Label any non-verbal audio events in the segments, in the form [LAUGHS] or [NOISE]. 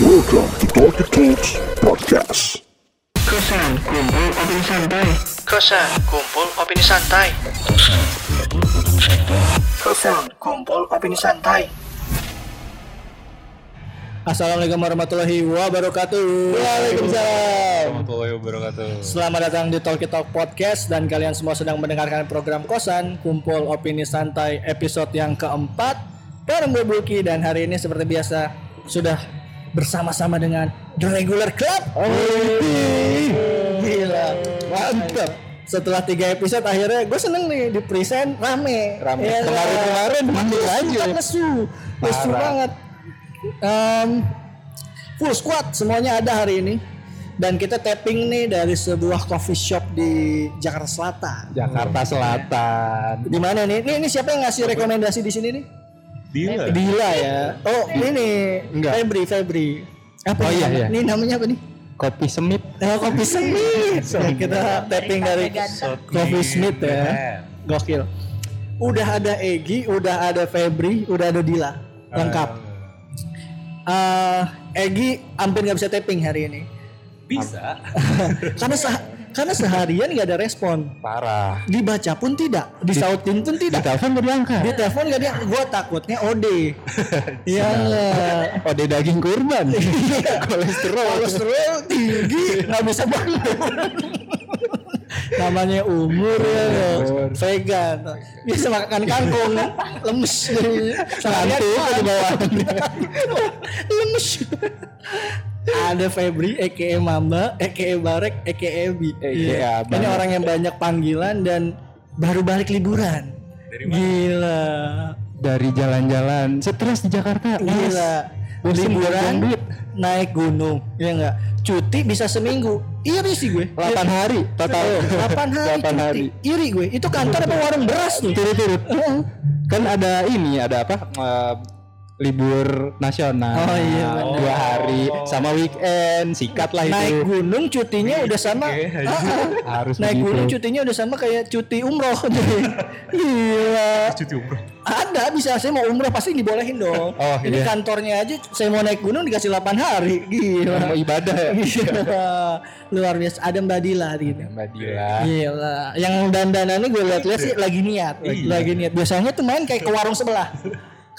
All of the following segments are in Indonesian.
Welcome to Talkie Talks Podcast. Kosan kumpul opini santai. Kosan kumpul opini santai. Kosan kumpul opini santai. Assalamualaikum warahmatullahi wabarakatuh. Waalaikumsalam. warahmatullahi wabarakatuh. Selamat datang di Talkie Talk Podcast dan kalian semua sedang mendengarkan program Kosan Kumpul Opini Santai episode yang keempat bareng gue Bulky dan hari ini seperti biasa sudah bersama-sama dengan The Regular Club. Gila, mantap. Setelah tiga episode akhirnya gue seneng nih di present rame. Rame. Iya, Kemarin-kemarin mandi Nesu, aja. Nesu, nesu banget. Em, full squad semuanya ada hari ini dan kita tapping nih dari sebuah coffee shop di Jakarta Selatan. Jakarta Selatan. Di mana nih? Ini, ini siapa yang ngasih rekomendasi di sini nih? Dia. Dila ya. Oh, ini Enggak. Febri, Febri. Apa Oh, nih iya, nama- iya. Ini namanya apa nih? Kopi semit. Eh, kopi Smith. [LAUGHS] Ya, kita tapping dari Coffee Smith ya. Gokil. Udah ada Egi, udah ada Febri, udah ada Dila. Lengkap. Eh, Egi hampir nggak bisa tapping hari ini. Bisa. [LAUGHS] karena karena seharian nggak ada respon. Parah. Dibaca pun tidak, disautin pun Di tidak. telepon gak diangkat. Di telepon nggak dia, gue takutnya OD. [LAUGHS] Iya dia daging kurban. Kolesterol. Kolesterol tinggi, nggak bisa bangun. Namanya umur ya, Umur. vegan. Bisa makan kangkung, lemes. Seharian di bawah. lemes. Ada Febri, Eke Mamba, Eke Barek, Eke Ebi. Aka Iya. Ini orang yang banyak panggilan dan baru balik liburan. Gila. Dari jalan-jalan stres di Jakarta. Gila. Liburan duit. naik gunung, ya enggak? Cuti bisa seminggu. Iri sih gue. 8 hari total. 8 hari. 8 cuti. [LAUGHS] hari. Iri gue. Itu kantor apa warung beras tuh? Turut-turut. Kan ada ini, ada apa? eh, libur nasional. Oh, iya, benar. Dua hari sama weekend, sikat lah itu. Naik gunung cutinya udah sama. Oke, Ah, ah. harus Naik begitu. gunung cutinya udah sama kayak cuti umroh. [LAUGHS] Gila. cuti umroh. Ada bisa saya mau umroh pasti dibolehin dong. Oh, Ini iya. kantornya aja saya mau naik gunung dikasih 8 hari. Gila. Mau ibadah ya. [LAUGHS] Gila. Luar biasa. Ada Mbak Dila ini. Mbak Dila. Gila. Yang dandanannya gue liat-liat sih lagi niat, lagi, Iya. lagi niat. Biasanya tuh main kayak ke warung sebelah.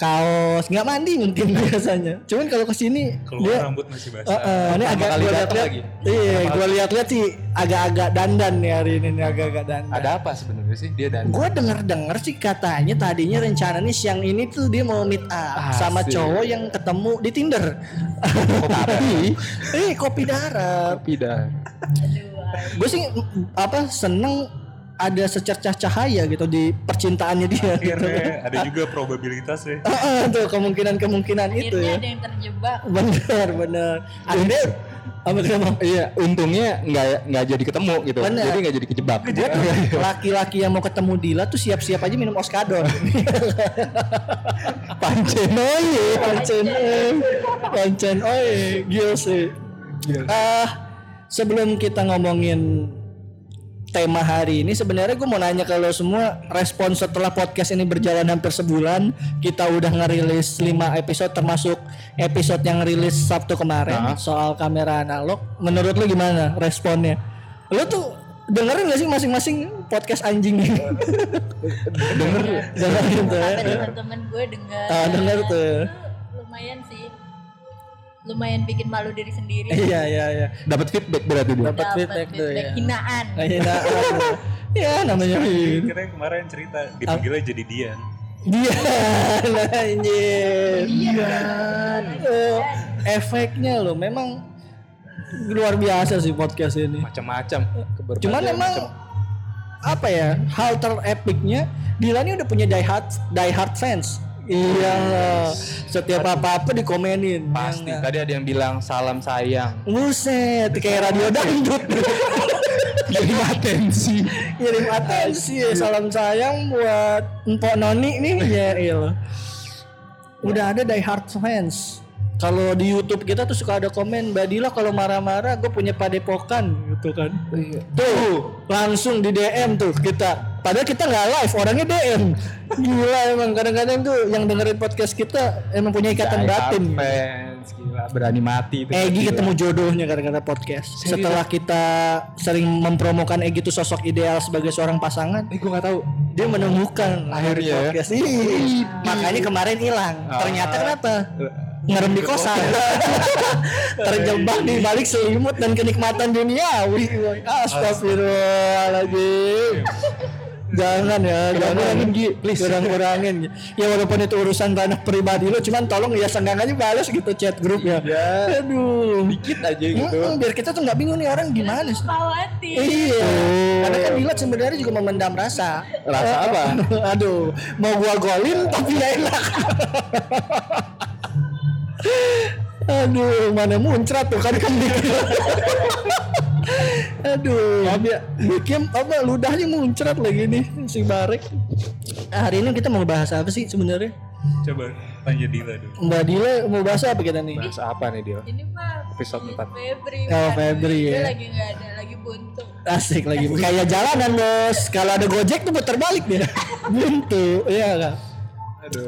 Kaos nggak mandi mungkin [LAUGHS] biasanya. Cuman kalau ke sini dia rambut masih basah. eh, ini agak gue lagi. Iya, gue liat-liat sih agak-agak dandan nih hari ini nih agak-agak dandan. Ada apa sebenarnya sih dia dan Gue denger-denger sih katanya tadinya rencananya siang ini tuh dia mau meet up sama Asik. cowok yang ketemu di Tinder. kopi? [LAUGHS] eh, kopi darat. Kopi dah. Gue sih apa seneng ada secercah cahaya gitu di percintaannya dia gitu. Akhirnya [LAUGHS] ada juga probabilitas ya. Ah, ah, tuh kemungkinan-kemungkinan itu akhirnya ya. ada yang terjebak Bener bener. Akhirnya apa kenapa? Iya, untungnya nggak nggak jadi ketemu gitu. Bener. Jadi nggak jadi kejebak. Laki-laki yang mau ketemu Dila tuh siap-siap aja minum oskadon. [LAUGHS] Pancen oye. Pancen eh, pancen oi, gila sih. Ah, sebelum kita ngomongin tema hari ini sebenarnya gue mau nanya ke lo semua respon setelah podcast ini berjalan hampir sebulan kita udah ngerilis 5 episode termasuk episode yang rilis Sabtu kemarin Nah. soal kamera analog menurut lo gimana responnya lo tuh dengerin gak sih masing-masing podcast anjing denger dengerin tuh ya. kata teman-teman gue dengar Ah, denger tuh. lumayan sih lumayan bikin malu diri sendiri [LAUGHS] iya iya iya Dapat feedback berarti dia. dapat feedback tuh ya hinaan [LAUGHS] Akhirnya ya namanya. Kira kemarin cerita dipanggilnya jadi Dian. dia [LAUGHS] anjir Iya. Oh, efeknya loh memang luar biasa sih podcast ini Macam-macam. Cuman emang macam. apa ya hal terepicnya Dila ini udah punya die hard die hard fans iya setiap apa-apa dikomenin pasti. Ya nggak? Tadi ada yang bilang salam sayang. Buset, kayak radio dangdut. [LAUGHS] Jadi atensi. Ngirim atensi ya, salam sayang buat Empok Noni nih ya iya. Udah ada die hard fans. Kalau di YouTube kita tuh suka ada komen Badila kalau marah-marah gue punya padepokan gitu kan. Tuh langsung di DM tuh kita. Padahal kita nggak live, orangnya DM. Gila emang kadang-kadang tuh yang dengerin podcast kita emang punya ikatan Die batin. fans. Gila berani mati itu. Egi Gila. ketemu jodohnya gara-gara podcast. Setelah kita sering mempromokan Egi itu sosok ideal sebagai seorang pasangan, Eh gue nggak tahu. dia menemukan Akhirnya ya. podcast. Ih, makanya kemarin hilang. Ternyata kenapa? Ngerem di kosan. [LAUGHS] [LAUGHS] Terjebak di balik selimut dan kenikmatan duniawi. Astagfirullahaladzim. Jangan ya, jangan kurangin Gi, please. Kurang kurangin. Ya walaupun itu urusan ranah pribadi lo, cuman tolong ya senggangannya balas gitu chat grup ya. Aduh. Dikit aja gitu. Mm-mm, biar kita tuh nggak bingung nih orang gimana sih. Khawatir. Iya. Karena kan Dilat sebenarnya juga memendam rasa. Rasa apa? [LAUGHS] Aduh, mau gua golin tapi gak enak. [LAUGHS] Aduh, mana muncrat tuh kan kan [LAUGHS] Aduh, dia bikin apa ludahnya muncrat lagi nih si Barek. Ah, Hari ini kita mau bahas apa sih sebenarnya? Coba tanya Dila dulu. Mbak Dila mau bahas apa kita nih? Bahas apa nih dia? Ini mah Episode empat. Febri. Oh, Pak. Febri, Dia ya. lagi nggak ada, lagi buntu. Asik lagi kayak jalanan bos. [LAUGHS] Kalau ada Gojek tuh putar balik dia. [LAUGHS] Buntu, iya enggak?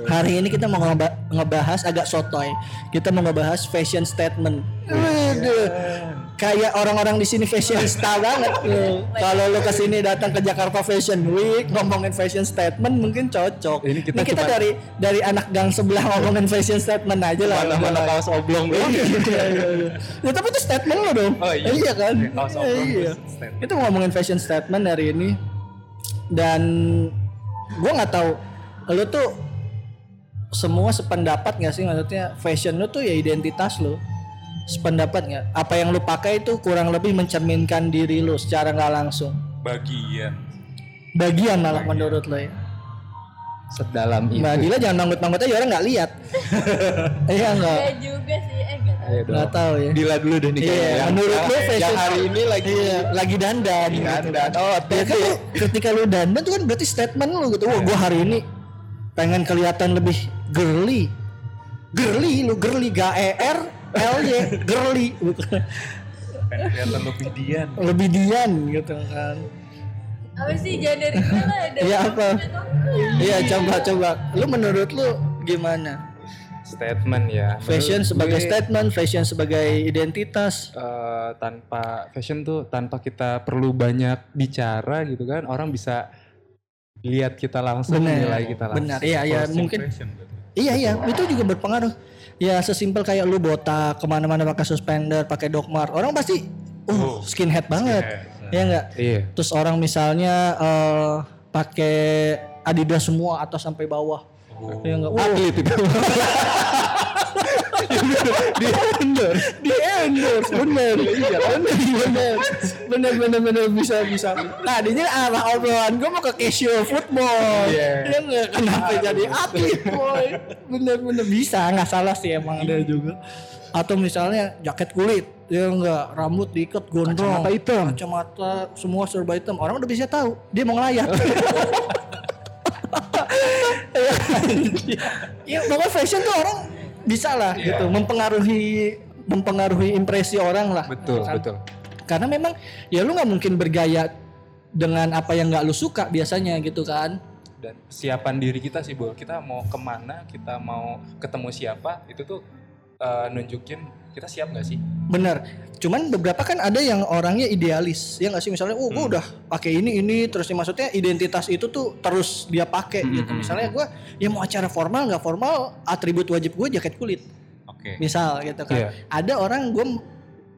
Hari ini kita mau ngeba- ngebahas agak sotoy. Kita mau ngebahas fashion statement. Waduh. Kayak orang-orang di sini fashionista [LAUGHS] banget. Kalau lu ke sini datang ke Jakarta Fashion Week ngomongin fashion statement mungkin cocok. Ini kita cuma- dari dari anak gang sebelah ngomongin fashion statement aja lah. Mana-mana kaos oblong doang. [LAUGHS] Iya, iya, iya. Ya, tapi itu statement lo dong. Oh, iya. kan? kaos oblong iya. Kita mau ngomongin fashion statement hari ini. Dan gua nggak tahu lu tuh semua sependapat nggak sih maksudnya fashion lu tuh ya identitas lu sependapat nggak apa yang lu pakai itu kurang lebih mencerminkan diri lu secara nggak langsung Bagian. bagian malah menurut lo ya Sedalam itu. Mbak Dila jangan manggut-manggut aja orang nggak lihat [LAUGHS] iya nggak Enggak juga sih, eh tahu. Dong. nggak tahu ya Dila dulu deh nih Iya. Yang- menurut lu fashion yang hari ini lagi iya, lagi dandan. gitu. dandan. Oh, Ya kan lu ketika lu dandan tuh kan berarti statement lu gitu. Wah, gua hari ini pengen kelihatan lebih girly. Girly lu girly G E R L Y girly Pengen kelihatan lebih dian. lebih dian gitu kan. Apa sih jangan dari gue lah. dari Iya, apa? Iya, coba coba. Lu menurut lu gimana? statement ya. Fashion Menurut sebagai gue, statement, fashion sebagai identitas. eh, tanpa fashion tuh tanpa kita perlu banyak bicara gitu kan orang bisa lihat kita langsung Benar. nilai kita langsung. Benar. Iya, iya, mungkin berarti. Iya iya itu juga berpengaruh. Ya sesimpel kayak lu botak ke mana-mana pakai suspender, pakai dogmar, orang pasti uh skinhead banget, ya enggak? Iya. Terus orang misalnya eh pakai Adidas semua atas sampai bawah, ya enggak? Atlet itu. [LAUGHS] di endorse, di endorse, bener, iya bener, bener, bener, bener, bener bisa bisa. Tadinya arah obrolan gue mau ke casual football, Iya. ya nggak? Kenapa jadi atlet boy, bener, bener. Bisa, nggak salah sih emang ada juga. Atau misalnya jaket kulit, ya enggak rambut diikat gondrong, Kacamata hitam. kacamata semua serba hitam, orang udah bisa tahu dia mau ngelayat. [LAUGHS] ya pokoknya fashion tuh orang bisa lah gitu mempengaruhi mempengaruhi impresi orang lah betul, Kan? betul. karena memang ya lu nggak mungkin bergaya dengan apa yang nggak lu suka biasanya gitu kan Dan siapan diri kita sih, Bol. Kita mau ke mana, kita mau ketemu siapa, itu tuh eh, nunjukin kita siap nggak sih? bener cuman beberapa kan ada yang orangnya idealis ya nggak sih? Misalnya oh gue udah pakai ini ini terus ya maksudnya identitas itu tuh terus dia pakai gitu. misalnya gue ya mau acara formal nggak formal atribut wajib gue jaket kulit. Oke. misal gitu kan. Iya. ada orang gue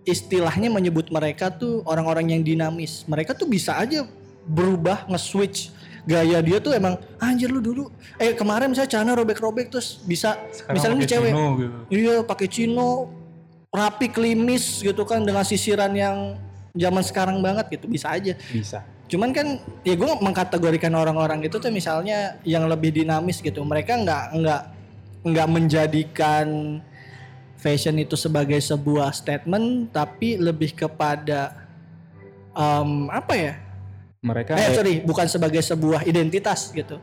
istilahnya menyebut mereka tuh orang-orang yang dinamis. Mereka tuh bisa aja berubah nge-switch gaya dia tuh emang anjir lu dulu. Eh kemarin misalnya celana robek-robek terus bisa Sekarang misalnya ini pakai cewek. Chino gitu. iya pakai chino rapi klimis gitu kan dengan sisiran yang zaman sekarang banget gitu. Bisa aja. Bisa. cuman kan ya gue mengkategorikan orang-orang itu tuh misalnya yang lebih dinamis gitu. Mereka nggak nggak nggak menjadikan fashion itu sebagai sebuah statement tapi lebih kepada em, apa ya? Mereka eh sorry bukan sebagai sebuah identitas gitu.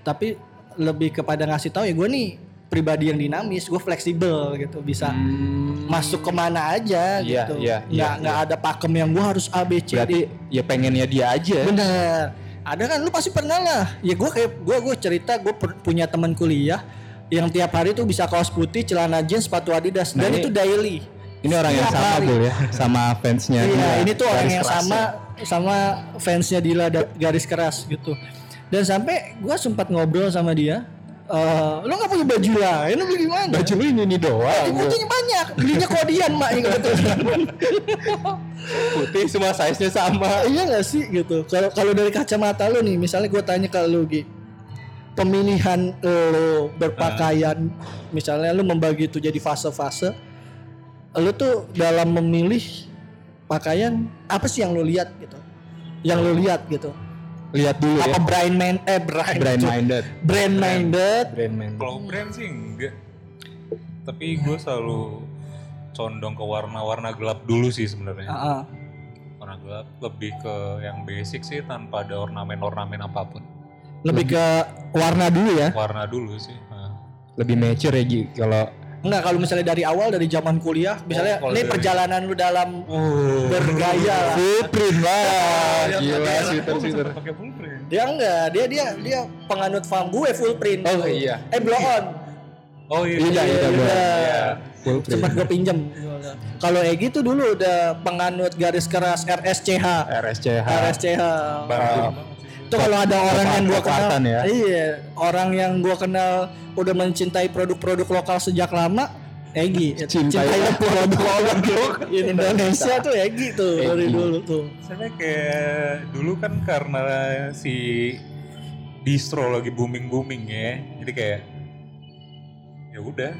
Tapi lebih kepada ngasih tahu ya gue nih pribadi yang dinamis gue fleksibel gitu bisa Hmm, masuk ke mana aja Iya, gitu iya, nggak iya, nggak ada pakem yang gue harus A B C D berarti ya pengennya dia aja. Bener. Ada kan lu pasti pernah lah. Ya gue kayak gue gue cerita gue punya teman kuliah yang tiap hari tuh bisa kaos putih, celana jeans, sepatu Adidas dan Nah, ini- itu daily. Ini orang yang Setiap sama hari. Bul ya, sama fansnya. Iya, ini tuh orang yang sama sama fansnya Dila garis keras gitu. Dan sampai gua sempat ngobrol sama dia. Eh, lu nggak punya baju lain, lu beli di mana? Baju lu ini ini doang. Baju bajunya banyak, belinya kodian mak yang kebetulan. Putih semua size-nya sama. iya gak sih gitu. Kalau kalau dari kacamata lu nih, misalnya gua tanya ke lu Gi, pemilihan lo berpakaian, misalnya lu membagi itu jadi fase-fase, lu tuh dalam memilih pakaian apa sih yang lu lihat gitu? Yang lu lihat gitu? Lihat dulu Apa ya. brand man eh brand Brand minded. brand minded Brand minded. Kalau brand sih enggak. Tapi gue selalu condong ke warna-warna gelap dulu sih sebenarnya. Heeh. Warna gelap lebih ke yang basic sih tanpa ada ornamen-ornamen apa pun. lebih ke warna dulu ya. Warna dulu sih. Nah. Lebih mature ya Gi kalau Enggak kalau misalnya dari awal dari zaman kuliah, misalnya Oh, ini dari- perjalanan lu dalam bergaya lah. Footprint lah. Iya, Gila iya. print. Dia enggak, dia dia dia penganut farm gue full print. Oh, iya. Eh blow on. Oh iya. Iya, iya, Iya. iya. Full print. Sempat gue pinjem. Kalau Egi tuh dulu udah penganut garis keras RSCH. RSCH. RSCH. Bagus. Itu kalau ada orang yang gua kenal, ya. iya, orang yang gua kenal udah mencintai produk-produk lokal sejak lama, Egi. Cintai [LAUGHS] produk [LAUGHS] Indonesia tuh Egi tuh dari Egi. dulu tuh. Saya kayak dulu kan karena si distro lagi booming booming ya, jadi kayak ya udah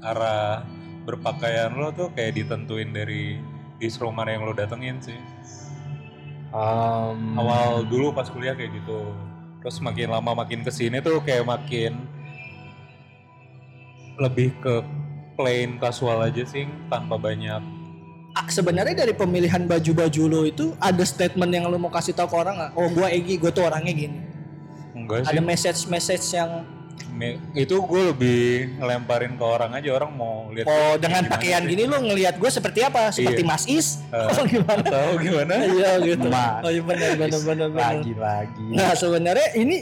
arah berpakaian lo tuh kayak ditentuin dari distro mana yang lo datengin sih. Um, Awal dulu pas kuliah kayak gitu, terus makin lama makin ke sini tuh kayak makin lebih ke plain casual aja sih tanpa banyak Ah, sebenarnya dari pemilihan baju-baju lo itu ada statement yang lo mau kasih tahu ke orang nggak? Oh gua Egi, gue tuh orangnya gini. enggak sih Ada message-message yang itu gue lebih ngelemparin ke orang aja orang mau lihat oh dengan pakaian sih. gini lo ngelihat gue seperti apa? Seperti Iya. Mas Is? Eh, oh gimana? tahu gimana Iya gitu. Mas. Oh iya benar benar benar lagi lagi. Nah sebenarnya ini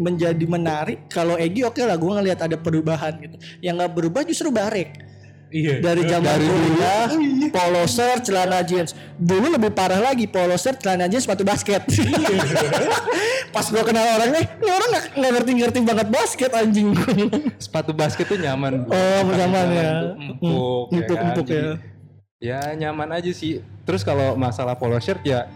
menjadi menarik kalau Egi oke lah gue ngelihat ada perubahan gitu. Yang nggak berubah justru Barek. Iya Dari zaman kuliah, polo shirt, celana jeans. Dulu lebih parah lagi, polo shirt, celana jeans, sepatu basket. [LAUGHS] Pas gue kenal orangnya, ini orang nggak nggak ngerti-ngerti banget basket anjing. Sepatu basket tuh nyaman. Oh, zaman ya. Empuk, ya Empuk, kan? empuk ya. Ya nyaman aja sih. Terus kalau masalah polo shirt ya,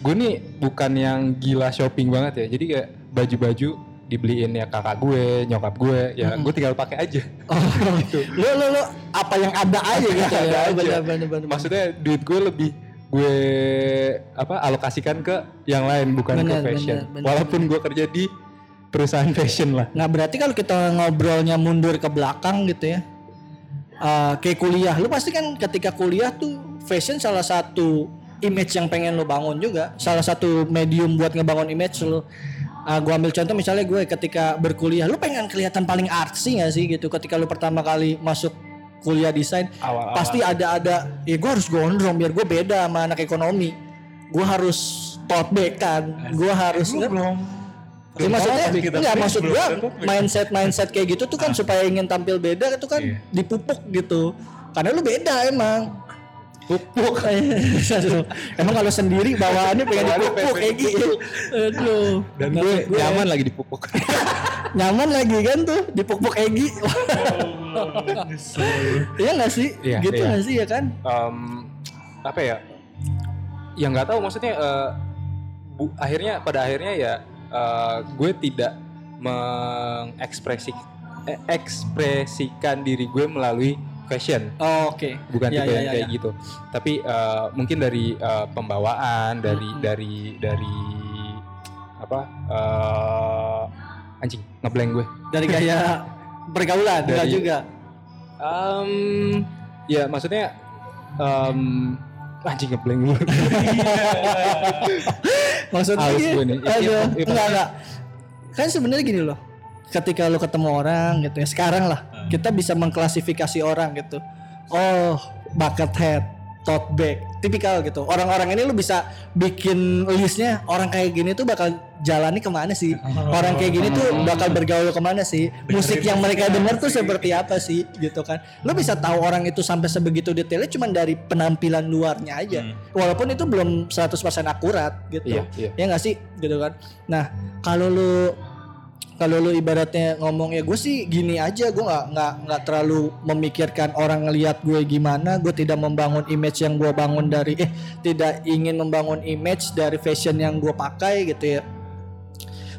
gue nih bukan yang gila shopping banget ya. Jadi kayak baju-baju dibeliin ya kakak gue, nyokap gue, ya gue tinggal pakai aja. Oh, [LAUGHS] lo lo lo apa yang ada aja gitu Ada ya. aja. Benar benar benar. Maksudnya duit gue lebih gue apa alokasikan ke yang lain bukan Benar, ke fashion. benar, benar, Walaupun gue kerja di perusahaan [LAUGHS] fashion lah. Nah berarti kalau kita ngobrolnya mundur ke belakang gitu ya eh, Kayak kuliah Lu pasti kan ketika kuliah tuh Fashion salah satu image yang pengen lu bangun juga Salah satu medium buat ngebangun image lu Ah, gua ambil contoh misalnya gue ketika berkuliah Lu pengen kelihatan paling artsy gak sih gitu Ketika lu pertama kali masuk kuliah desain. Pasti ada-ada Ya gue harus gondrong biar gue beda sama anak ekonomi Gue harus bag kan Gue harus belum Ya, maksudnya kita enggak maksud gua ada mindset mindset kayak gitu tuh kan supaya ingin tampil beda itu kan Iya. dipupuk gitu. Karena lu beda emang. Pupuk. [LAUGHS] emang kalau sendiri bawaannya pengen dipupuk kayak gitu. Aduh. Dan gue nyaman lagi dipupuk. [LAUGHS] nyaman lagi kan tuh dipupuk Egi. [LAUGHS] Iya nggak sih? Iya, gitu iya. nggak sih ya kan? Em, apa ya? Ya nggak tahu maksudnya eh, bu- akhirnya pada akhirnya ya eh, gue tidak mengekspresi eh, ekspresikan diri gue melalui fashion Oh, Oke. bukan Ya, tipe ya, yang ya, kayak ya. gitu tapi eh, mungkin dari eh, pembawaan dari Mm-mm. dari dari apa eh, anjing ngeblank gue Dari gaya pergaulan enggak Dari- juga. Em, ya maksudnya em, anjing ngeblank gue [LAUGHS] Maksudnya gini, gue nih. Ya, ya, ya, enggak, enggak. Kan sebenarnya gini loh. Ketika lu ketemu orang gitu ya, sekarang lah Hmm. kita bisa mengklasifikasi orang gitu. Oh, bucket head. tote bag tipikal gitu. Orang-orang ini lu bisa bikin listnya orang kayak gini tuh bakal jalani ke mana sih? Orang kayak gini tuh bakal bergaul ke mana sih? Musik yang mereka denger tuh seperti apa sih? Gitu kan. Lu bisa tahu orang itu sampai sebegitu detailnya cuman dari penampilan luarnya aja. Walaupun itu belum 100% akurat gitu. Iya, iya. ya nggak sih? Gitu kan. Nah kalau lu kalau lu ibaratnya ngomong ya gue sih gini aja gue nggak nggak nggak terlalu memikirkan orang ngelihat gue gimana gue tidak membangun image yang gue bangun dari eh tidak ingin membangun image dari fashion yang gue pakai gitu ya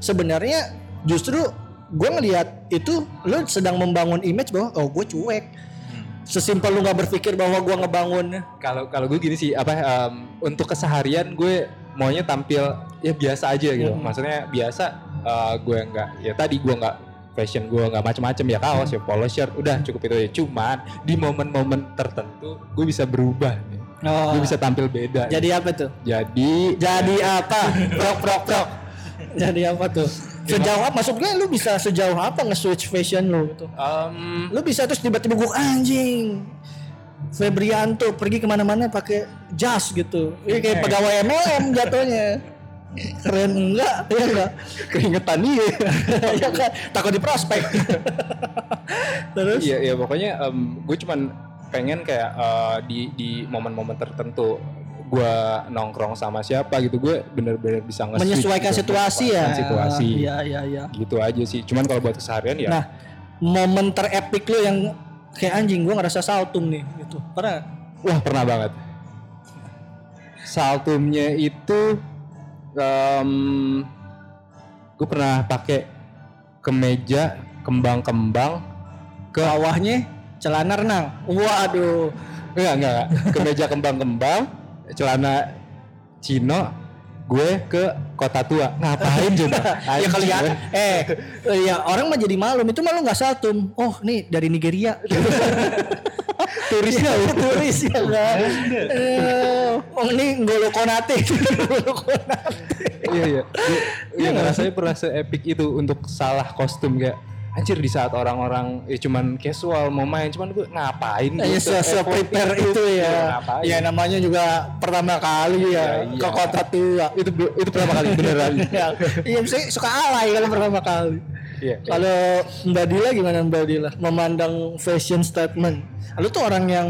sebenarnya justru gue ngelihat itu lu sedang membangun image bahwa oh gue cuek sesimpel lu nggak berpikir bahwa gue ngebangun Kalau kalau gue gini sih apa em, untuk keseharian gue maunya tampil ya biasa aja gitu. Hmm. Maksudnya biasa eh, gue nggak ya tadi gue nggak fashion gue nggak macem-macem ya kaos ya polo shirt udah cukup itu ya. Cuman di momen-momen tertentu gue bisa berubah. nih. oh, Gue bisa tampil beda. jadi apa tuh? Jadi jadi apa? Prok prok prok. Jadi apa tuh? Sejauh apa? Maksud gue lu bisa sejauh apa nge-switch fashion lu gitu em, lu bisa terus tiba-tiba gue anjing Febrianto pergi ke mana-mana pakai jas gitu. Ini kayak pegawai MLM jatuhnya keren enggak ya enggak. Keringetan iya. ya kan takut di prospek. Terus? Iya, iya pokoknya gue cuman pengen kayak eh, di di momen-momen tertentu gue nongkrong sama siapa gitu gue bener-bener bisa nge menyesuaikan situasi ya. Situasi. Iya iya iya. Gitu aja sih cuman kalau buat keseharian ya. Nah momen terepik lu yang kayak anjing gue ngerasa saltum nih gitu. Pernah wah pernah banget. Saltumnya itu gue pernah pakai kemeja kembang-kembang ke bawahnya celana renang? Waduh. Enggak enggak enggak. kemeja kembang-kembang celana Cino gue ke kota tua. Ngapain coba? [LAUGHS] Ya kelihatan eh. Ya orang mah jadi malum itu malu nggak saltum. Oh nih dari Nigeria [LAUGHS] turisnya turis ya [LAUGHS] kan Eh, oh ini Ngolo Konate. [LAUGHS] Ngolo Konate. Iya iya. Iya ngerasanya pernah se-epic itu untuk salah kostum kayak anjir di saat orang-orang ya cuman casual mau main cuman gue ngapain ya gue so, so se-effort prepare itu Iya, ya ngapain? Ya namanya juga pertama kali ya, Ya, iya. ke kota tua. Itu itu pertama kali beneran. [LAUGHS] Ya. Iya saya suka alay kalau pertama kali. Iya. Kalau Mbak Dila gimana Mbak Dila? Memandang fashion statement? Lu tuh orang yang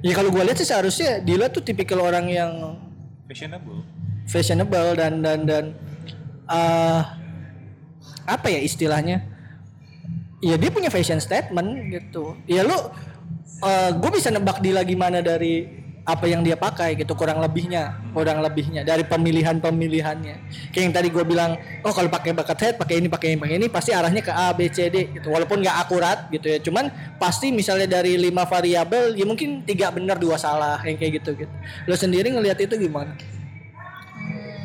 ya kalau gue lihat sih seharusnya Dila tuh tipikal orang yang Fashionable. fashionable dan dan dan eh apa ya istilahnya? Ya dia punya fashion statement gitu. Ya lu gue bisa nebak Dila gimana dari apa yang dia pakai gitu kurang lebihnya kurang lebihnya dari pemilihan pemilihannya kayak yang tadi gue bilang oh kalau pakai bucket hat pakai ini pakai ini pakai ini pasti arahnya ke A B C D gitu. Walaupun nggak akurat gitu ya cuman pasti misalnya dari lima variabel ya mungkin tiga benar dua salah yang kayak gitu gitu. Lo sendiri ngelihat itu gimana?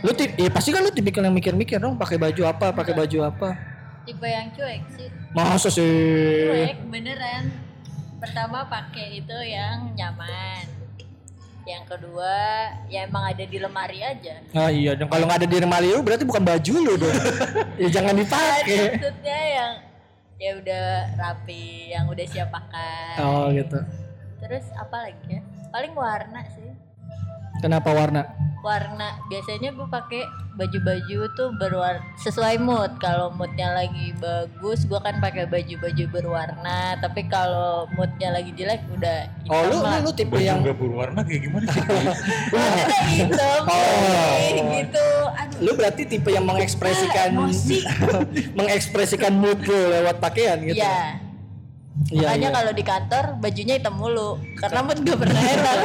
Lu tip ya pasti kan lu tipikal yang mikir-mikir dong pakai baju apa pakai baju apa. Tipe yang cuek sih. Masa sih? Cuek beneran. Pertama pakai itu yang nyaman yang kedua ya emang ada di lemari aja Ah iya dong kalau nggak ada di lemari lu berarti bukan baju lu dong. [LAUGHS] ya jangan dipakai. maksudnya yang ya udah rapi yang udah siap pakai Oh gitu. terus apa lagi ya paling warna sih Kenapa warna? Warna biasanya gue pakai baju-baju tuh berwarna sesuai mood kalau moodnya lagi bagus gue kan pakai baju-baju berwarna tapi kalau moodnya lagi jelek udah Oh lu hitam lu, lu tipe Baju yang nggak berwarna kayak gimana sih? [LAUGHS] Hitam Oh. putih, gitu aduh lu berarti tipe yang mengekspresikan emosi [LAUGHS] mengekspresikan mood lu lewat pakaian gitu. Iya. Iya, Makanya iya. kalau di kantor bajunya hitam mulu karena mood gak pernah [LAUGHS] enak.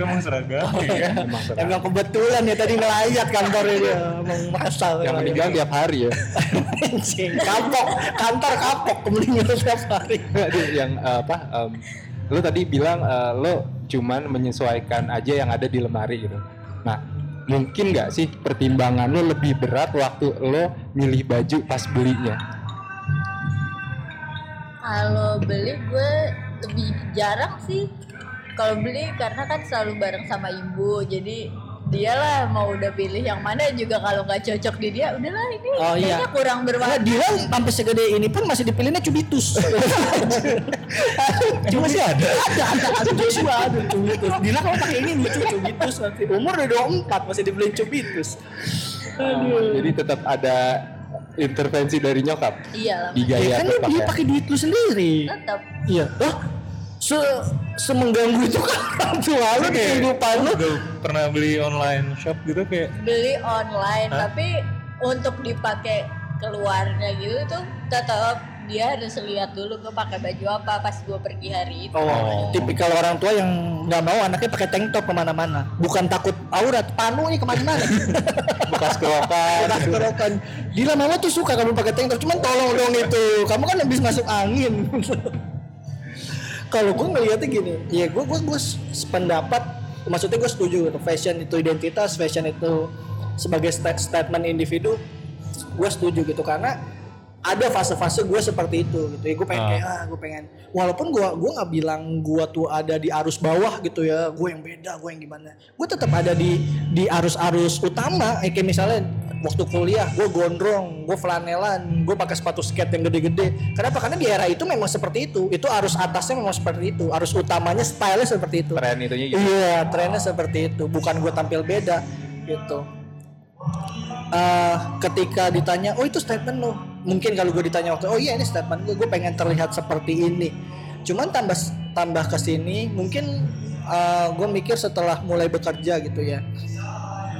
Emang seragam ya. emang serang. Emang kebetulan ya tadi ngelayat kantornya dia emang masal. yang meninggal tiap hari ya kapok, kantor kapok meninggal tiap hari. Yang eh, apa em, lu tadi bilang eh, lu cuman menyesuaikan aja yang ada di lemari gitu nah mungkin nggak sih pertimbangan lu lebih berat waktu lo milih baju pas belinya Kalau beli gue lebih jarang sih. Kalau beli karena kan selalu bareng sama ibu, jadi dia lah mau udah pilih yang mana juga kalau nggak cocok di dia udahlah ini Oh, iya. kurang berwarna dia sampai segede ini pun masih dipilihnya cubitus. [LAUGHS] Cuma sih ada. Ada, ada, ada Joshua ada cubitus. Dila kalau pakai ini lucu cubitus nanti. Umur udah 24 masih dibeliin cubitus. Aduh. Jadi tetap ada intervensi dari nyokap iya lah di Ya kan lu dia pakai duit lu sendiri. tetap Iya. Hah? Se semengganggu itu kan orang tua lu di kehidupan lu. Udah pernah beli online shop gitu kayak beli online tapi untuk dipakai keluarnya gitu tuh tetap dia harus lihat dulu gue pakai baju apa pas gue pergi hari itu Oh, tipikal orang tua yang nggak mau anaknya pakai tank top ke mana-mana. Bukan takut aurat, panu nih ke mana-mana. [LAUGHS] bekas kerokan Bekas kerokan. Gila mama tuh suka kamu pakai tank top, cuman tolong dong itu. Kamu kan habis masuk angin. [LAUGHS] Kalau gue ngeliatnya gini, ya gue gue gue sependapat, maksudnya gue setuju gitu. Fashion itu identitas, fashion itu sebagai sta- statement individu, gue setuju gitu karena ada fase-fase gue seperti itu gitu ya. Gue pengen kayak ah gue pengen. Walaupun gue gue nggak bilang gue tuh ada di arus bawah gitu ya. Gue yang beda gue yang gimana. Gue tetap ada di di arus-arus utama. Eh, kayak misalnya waktu kuliah gue gondrong gue flanelan gue pakai sepatu skate yang gede-gede. Kenapa? Karena di era itu memang seperti itu. Itu arus atasnya memang seperti itu. Arus utamanya stylenya seperti itu. Tren itunya gitu. Iya, trennya seperti itu. Bukan gue tampil beda gitu. Eh, ketika ditanya, oh itu statement lo. Mungkin kalau gue ditanya waktu, oh iya ini statement gue, gue pengen terlihat seperti ini. Cuman tambah tambah ke sini, mungkin eh, gue mikir setelah mulai bekerja gitu ya,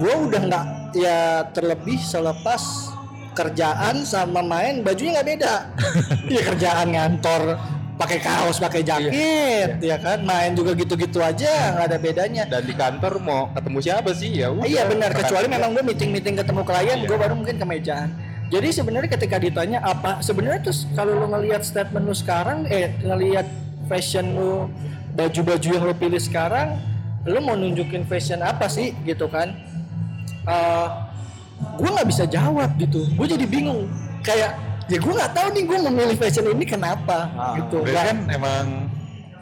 gue udah nggak ya terlebih selepas kerjaan sama main bajunya nggak beda. [LAUGHS] ya kerjaan ngantor pakai kaos pakai jaket ya kan? Main juga gitu-gitu aja nggak ada bedanya. Dan di kantor mau ketemu siapa sih? Ya udah iya benar. Kecuali memang gue meeting meeting ketemu klien gue baru mungkin ke mejaan jadi sebenarnya ketika ditanya apa sebenarnya terus kalau lo ngelihat statement lu sekarang eh ngelihat fashion lu baju-baju yang lo pilih sekarang lo mau nunjukin fashion apa sih gitu kan Eh gue nggak bisa jawab gitu gue jadi bingung kayak ya gue nggak tahu nih gue memilih fashion ini kenapa gitu berarti Nggak- kan emang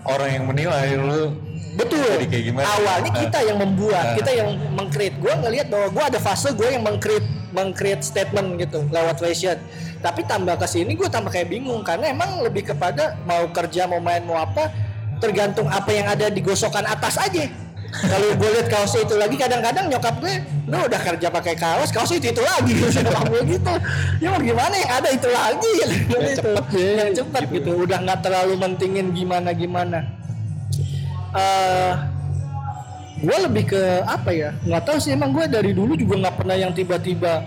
orang yang menilai lu Betul. Jadi kayak gimana? Awalnya Nah. kita yang membuat, Nah. kita yang mengcreate. Gue ngelihat bahwa gue ada fase gue yang mengcreate mengcreate statement gitu lewat fashion. Tapi tambah ke sini gue tambah kayak bingung karena emang lebih kepada mau kerja mau main mau apa tergantung apa yang ada di gosokan atas aja. Kalau gue lihat kaosnya itu lagi kadang-kadang nyokap gue, lu udah kerja pakai kaos, kaosnya itu itu lagi. [LAUGHS] Nyokap gue gitu. Ya mau gimana yang ada itu lagi. [LAUGHS] Yang cepet, yang cepet gitu. Udah nggak terlalu mentingin gimana gimana eh gue lebih ke apa ya? Nggak tahu sih emang gue dari dulu juga nggak pernah yang tiba-tiba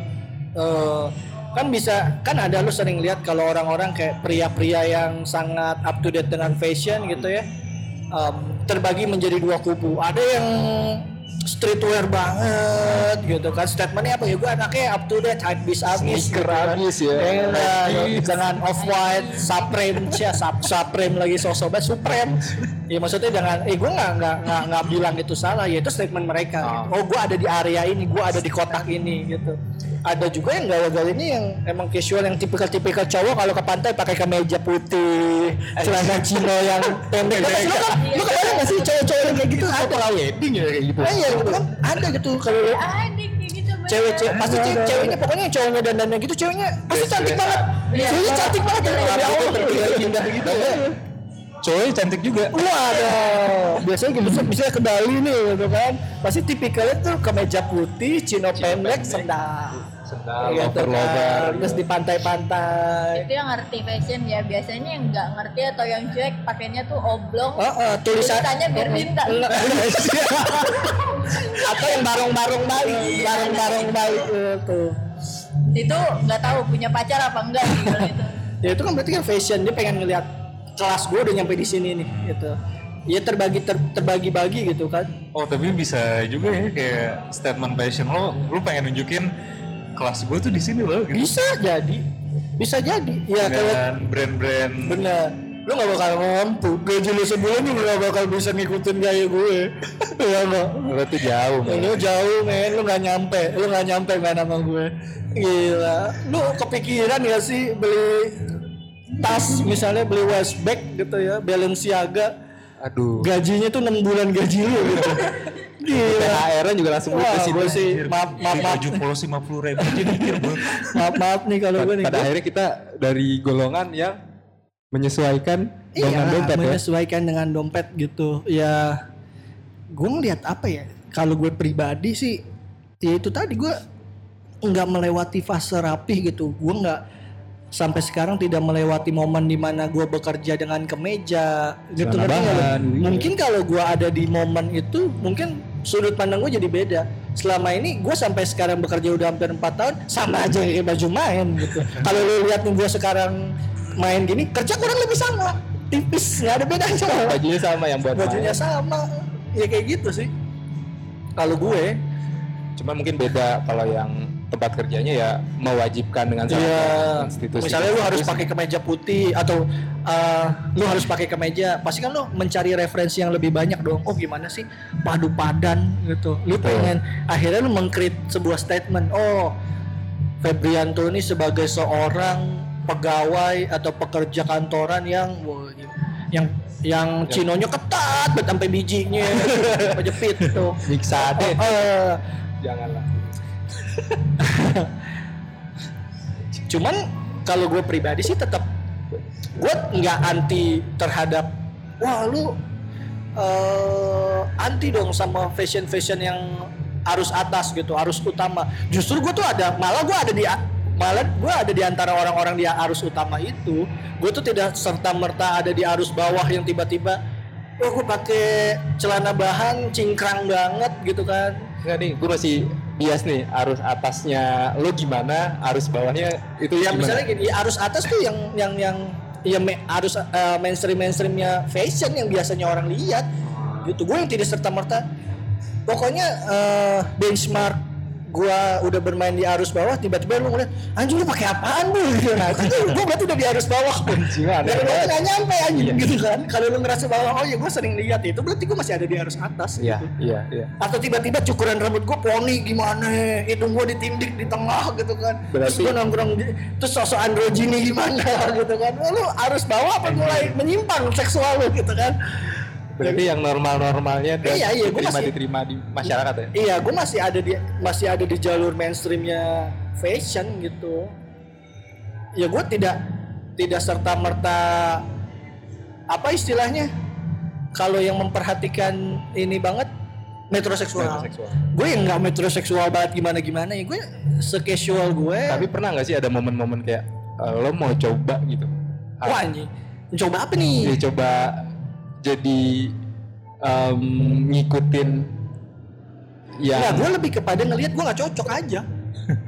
eh kan bisa kan ada lu sering lihat kalau orang-orang kayak pria-pria yang sangat up to date dengan fashion gitu ya em, terbagi menjadi dua kubu. Ada yang streetwear banget gitu kan statementnya apa ya? Gue anaknya up to date hype bis abis Sneaker abis ya. Iya, dengan off white, Supreme, Sup- Supreme lagi sosok banget Supreme. Ya maksudnya dengan, eh gue nggak nggak nggak nggak bilang itu salah, ya itu statement mereka. gitu. Oh gue ada di area ini, gue ada di kotak ini gitu. Ada juga yang gaya-gaya ini yang emang casual yang tipikal-tipikal cowok kalau ke pantai pakai kemeja putih, celana chino yang pendek. Lu kan, lu kebayang nggak sih cowok-cowok yang kayak gitu? Ada? wedding ya kayak gitu. Ah, Iya gitu kan, ada gitu. Kalau ada gitu bener. cewek-cewek pasti ce- ceweknya pokoknya cowoknya dandannya gitu ceweknya pasti cantik banget. Iya. ceweknya cantik banget. Ya Allah indah gitu cowoknya cantik juga Waduh, biasanya gitu bisa ke Bali nih gitu kan. Pasti tipikalnya tuh kemeja putih, chino pendek, sendal. sendal Gitu lover lover kan. Terus di pantai-pantai. itu yang ngerti fashion ya biasanya yang nggak ngerti atau yang cuek pakainya tuh oblong Oh, oh, tulisan tulisannya biar [LAUGHS] Enggak. Atau yang barong-barong Bali, barong-barong Bali itu. itu nggak tahu punya pacar apa enggak sih kalau itu Ya itu kan berarti kan fashion dia pengen ngeliat kelas gue udah nyampe di sini nih gitu. Ya terbagi ter- terbagi-bagi gitu kan. oh tapi bisa juga ya kayak statement fashion lo lu pengen nunjukin kelas gue tuh di sini loh gitu Bisa jadi. Bisa jadi. Ya kalau brand-brand Bener Lu gak bakal mampu Gaji lu sebulan lu gak bakal bisa ngikutin gaya gue [LAUGHS] Iya gak berarti jauh men. Lu jauh men Lu gak nyampe Lu gak nyampe gak nama gue Gila Lu kepikiran gak sih Beli tas Misalnya beli waist bag gitu ya Balenciaga aduh Gajinya tuh 6 bulan gaji lu gitu [LAUGHS] Gila. THR juga langsung Wah, ludes itu. gue sih maaf maaf maaf, baju polos 50 ribu aja mikir gue. [LAUGHS] maaf, maaf nih kalau gue nih. Pada akhirnya kita dari golongan yang menyesuaikan Iya, dengan dompet ya. menyesuaikan dengan dompet gitu. Ya, gue ngeliat apa ya? Kalau gue pribadi sih, ya itu tadi gue nggak melewati fase rapih gitu. Gue nggak sampai sekarang tidak melewati momen di mana gue bekerja dengan kemeja gitu bahan, iya. Mungkin kalau gue ada di momen itu, mungkin sudut pandang gue jadi beda. Selama ini gue sampai sekarang bekerja udah hampir 4 tahun, sama aja kayak baju main gitu. [LAUGHS] kalau lu lihat gue sekarang main gini, kerja kurang lebih sama, tipis, nggak ada bedanya. [LAUGHS] Bajunya sama yang buat Bajunya main. sama, ya kayak gitu sih. Kalau gue, Cuma mungkin beda kalau yang tempat kerjanya ya mewajibkan dengan Iya. syarat institusi. Misalnya lu harus pakai kemeja putih atau uh, lu harus pakai kemeja, pasti kan lu mencari referensi yang lebih banyak dong. Oh gimana sih padu padan gitu. Lu pengen akhirnya lu mengkrit sebuah statement. Oh Febrianto ini sebagai seorang pegawai atau pekerja kantoran yang yang yang cinonya ketat banget sampai bijinya [LAUGHS] jepit tuh. Nyiksa deh. Oh, eh, Janganlah. [LAUGHS] Cuman kalau gue pribadi sih tetap gue nggak anti terhadap wah lu eh, anti dong sama fashion fashion yang arus atas gitu, arus utama. Justru gue tuh ada malah gue ada di malah gue ada di antara orang-orang di arus utama itu. Gue tuh tidak serta merta ada di arus bawah yang tiba-tiba Wah gue pakai celana bahan cingkrang banget gitu kan Enggak nih, gue masih bias nih arus atasnya lo gimana, arus bawahnya itu ya gimana? misalnya gini arus atas tuh yang yang yang ya me- arus eh, mainstream mainstreamnya fashion yang biasanya orang lihat gitu gue yang tidak serta merta pokoknya eh, benchmark gua udah bermain di arus bawah tiba-tiba lu ngeliat anjing lu pakai apaan bu? Gitu nah itu gue berarti udah di arus bawah aneh dari berarti nggak nyampe anjing gitu kan. Kalau lu ngerasa bawah oh ya gue sering lihat itu berarti gue masih ada di arus atas Iya, gitu. iya, iya. atau tiba-tiba cukuran rambut gue poni gimana hidung gue ditindik di tengah gitu kan. Terus Berarti- gue nongkrong di- terus sosok androgini gimana [LAUGHS] gitu kan. Lu harus bawa apa mulai menyimpang seksual lu gitu kan Berarti yang normal-normalnya dan Iya, iya, diterima masih- diterima di masyarakat ya. iya gue masih ada di masih ada di jalur mainstreamnya fashion gitu ya gue tidak tidak serta merta apa istilahnya kalau yang memperhatikan ini banget metroseksual Seksual. gue yang nggak metroseksual banget gimana gimana ya gue secasual gue Tapi pernah nggak sih ada momen-momen kayak eh, lo mau coba gitu? wah anjing coba apa nih Dia coba jadi em, ngikutin ya gue lebih kepada ngelihat gue nggak cocok aja. [LAUGHS]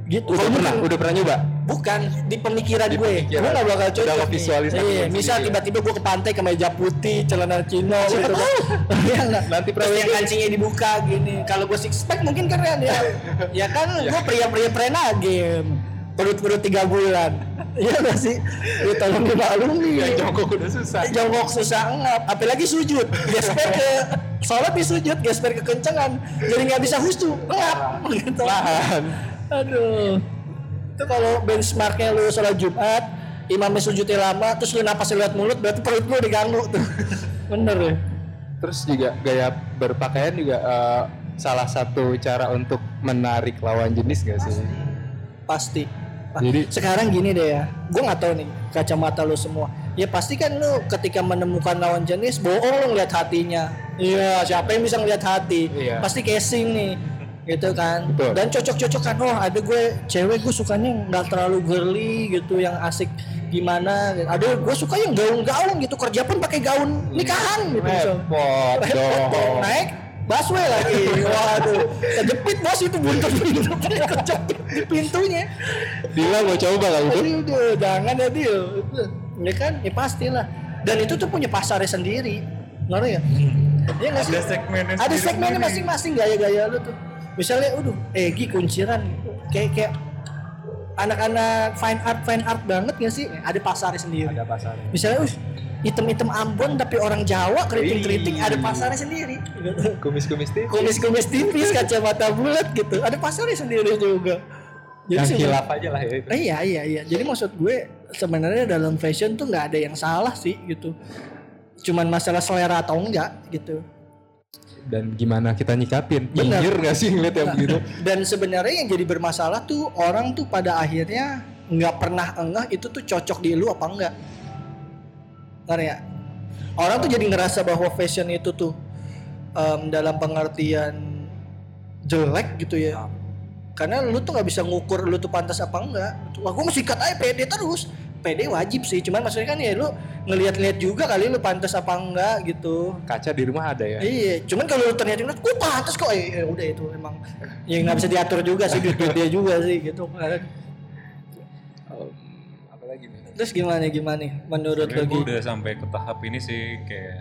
Gitu. Udah pernah, bukan- udah pernah nyoba. bukan di pemikiran Di gue. pemikiran. gue nggak bakal cocok Udah visualisasi iya, misal ya. tiba-tiba gue ke pantai ke meja putih celana chino gitu. [LAUGHS] kan? Nanti Terus pernah yang kancingnya dibuka gini. Kalau gue six pack mungkin keren ya. [LAUGHS] Ya kan gue pria-pria prenagim perut-perut tiga bulan iya gak sih? Ya tolong dimaklumi. Ya jongkok udah susah. jongkok susah ngap apalagi sujud. Gesper ke sholat di sujud gesper ke kencengan. Jadi nggak bisa husu ngap gitu. Lahan. aduh. Itu kalau benchmarknya lu sholat jumat imamnya sujudnya lama terus lu napasnya lewat mulut berarti perut lu diganggu tuh. [LAUGHS] Bener ya? Terus juga gaya berpakaian juga eh, salah satu cara untuk menarik lawan jenis gak sih? pasti [LAUGHS] Jadi- sekarang gini deh ya gue nggak tahu nih kacamata lu semua ya pasti kan lu ketika menemukan lawan jenis bohong lu ngeliat hatinya iya siapa yang bisa ngeliat hati Iya. pasti casing nih gitu kan Betul. dan cocok-cocokan oh ada gue cewek gue sukanya nggak terlalu girly gitu yang asik gimana ada gue suka yang gaun-gaun gitu kerja pun pakai gaun nikahan gitu. Repot [LAUGHS] Repot dong. dong. naik busway lagi waduh kejepit bos itu buntut kejepit di pintunya Dila mau coba gak itu? Aduh, duh, jangan ya Dil. Itu, Ya kan, ya pastilah. Dan itu tuh punya pasarnya sendiri. Ngerti ya? Iya nggak sih? Ada segmennya Ada segmennya masing-masing gaya-gaya lu tuh. Misalnya, udah, Egi kunciran. Kayak kayak anak-anak fine art fine art banget gak sih? Ada pasarnya sendiri. Ada pasarnya. Misalnya, uh, item-item Ambon tapi orang Jawa keriting-keriting ada pasarnya sendiri. Kumis-kumis tipis. Kumis-kumis tipis, kacamata bulat gitu. Ada pasarnya sendiri juga. Yang sebenarnya- hilaf aja lah ya. itu. Eh, iya iya iya. Jadi maksud gue sebenarnya dalam fashion tuh nggak ada yang salah sih gitu. Cuman masalah selera atau enggak gitu. dan gimana kita nyikapin. Nyinyir gak sih ngeliat yang begitu? [LAUGHS] Dan sebenarnya yang jadi bermasalah tuh orang tuh pada akhirnya nggak pernah engeh itu tuh cocok di lu apa enggak. Ngerti ya? Orang tuh jadi ngerasa bahwa fashion itu tuh em, dalam pengertian jelek gitu ya. Karena lu tuh nggak bisa ngukur lu tuh pantas apa enggak. Wah, gua mesti cut aja pede terus. Pede wajib sih, cuman maksudnya kan ya lu ngelihat-lihat juga kali lu pantas apa enggak gitu. Kaca di rumah ada ya? Iya, cuman kalau lu ternyata ngeliat, gue pantas kok, eh, eh, udah itu emang ya nggak bisa diatur juga sih duit dia juga sih gitu. Kan. Nih? Terus gimana gimana nih menurut lo gue udah sampai ke tahap ini sih kayak